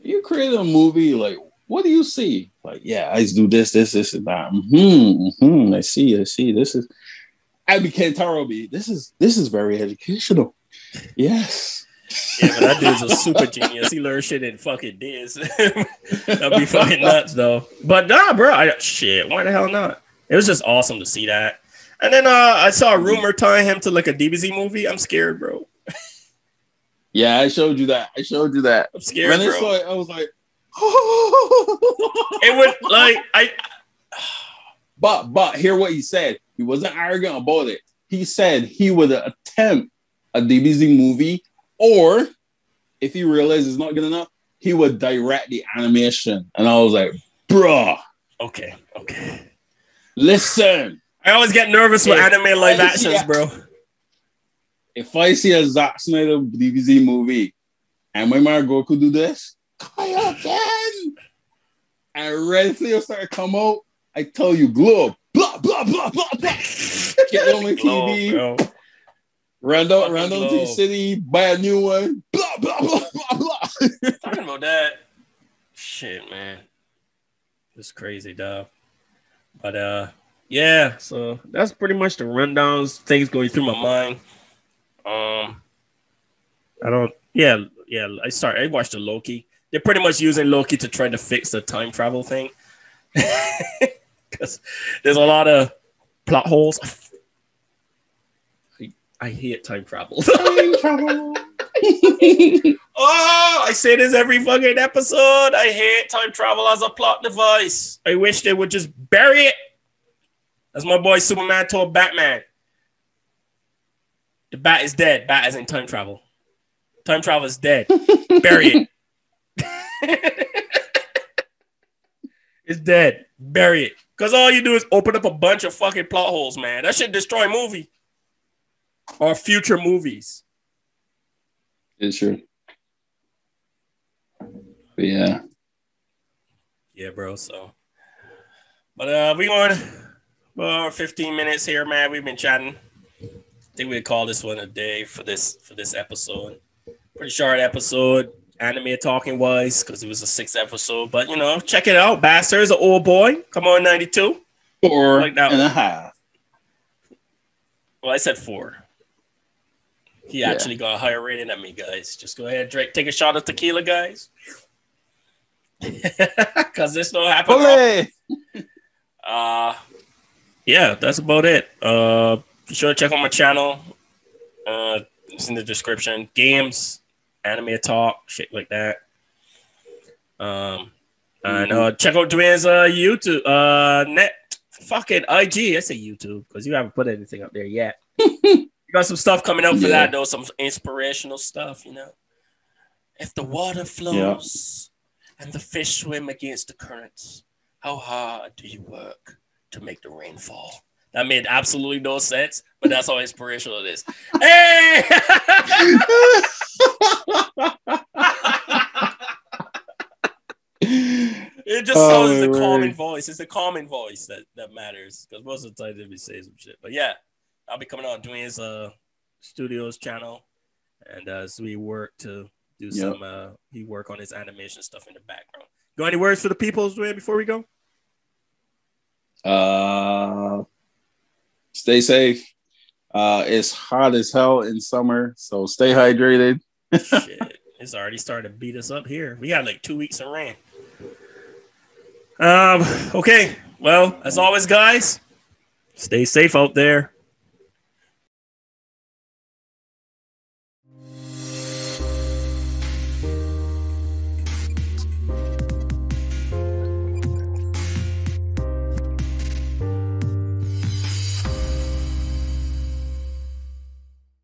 B: you created a movie, like, what do you see? Like, yeah, I just do this, this, this, and that. Hmm, hmm. I see, I see. This is I became Tarobi. This is this is very educational. Yes.
A: Yeah, but that dude's a super genius. He learned shit in fucking days. (laughs) That'd be fucking nuts, though. But nah, bro. I, shit, why the hell not? It was just awesome to see that. And then uh, I saw a rumor tying him to like a DBZ movie. I'm scared, bro.
B: Yeah, I showed you that. I showed you that.
A: I'm scared,
B: when I saw it, I was like,
A: It would like I. (sighs)
B: but but hear what he said. He wasn't arrogant about it. He said he would attempt a DBZ movie, or if he realized it's not good enough, he would direct the animation. And I was like, bruh,
A: Okay, okay.
B: listen.
A: I always get nervous with anime live actions, bro.
B: If I see a Zack Snyder DBZ movie and my man Goku do this, Kaioken, and Red Flare start to come out, I tell you, globe, blah, blah, blah, blah, blah. (laughs) Get on my
A: Glow,
B: TV,
A: bro.
B: Run down,
A: Fucking
B: run down to the city, buy a new one, blah, blah, blah, (laughs) blah, blah.
A: Talking about that, shit, man, it's crazy, dog. But uh, yeah. So that's pretty much the rundowns. Things going through my mind. Um, I don't. Yeah, yeah. I start. I watched the Loki. They're pretty much using Loki to try to fix the time travel thing. (laughs) Because there's a lot of plot holes. I, hate time travel. (laughs) (laughs) (laughs) Oh, I say this every fucking episode. I hate time travel as a plot device. I wish they would just bury it. As my boy Superman told Batman. The bat is dead. Bat is in time travel. Time travel is dead. bury it. it's dead. Bury it. Because all you do is open up a bunch of fucking plot holes, man. That should destroy a movie. Or future movies.
B: it's true. But yeah.
A: Yeah, bro. So, but uh, we going well, 15 minutes here, man. We've been chatting. I think we call this one a day for this for this episode. Pretty short episode, anime talking wise, because it was a six episode. But you know, check it out. Bastard's an old boy. Come on, 92.
B: Four
A: Like that
B: and a half.
A: Well, I said four. He
B: Yeah.
A: actually got a higher rating than me, guys. Just go ahead, Drake. Take a shot of tequila, guys. (laughs) Because this don't happen. Uh yeah, that's about it. Uh be sure to check out my channel. Uh it's in the description. Games, anime talk, shit like that. Um And uh, check out Dwayne's uh, YouTube, uh, net, fucking IG. I say YouTube because you haven't put anything up there yet. (laughs) got some stuff coming up for
B: Yeah.
A: that though, some inspirational stuff, you know. If the water flows and the fish swim against the currents, how hard do you work to make the rain fall? That made absolutely no sense, but that's how inspirational it is. Hey! (laughs) It just
B: Oh,
A: sounds the calming voice. It's the calming voice that, that matters. Because most of the time they be saying some shit. But yeah, I'll be coming on Dwayne's uh studios channel. And uh, as we work to do
B: Yep.
A: some uh he work on his animation stuff in the background. Got any words for the people, Dwayne, before we go?
B: Uh, stay safe. Uh, it's hot as hell in summer, so stay hydrated.
A: shit. (laughs) It's already starting to beat us up here. We got like two weeks of rain. Um, okay. Well, as always, guys, stay safe out there.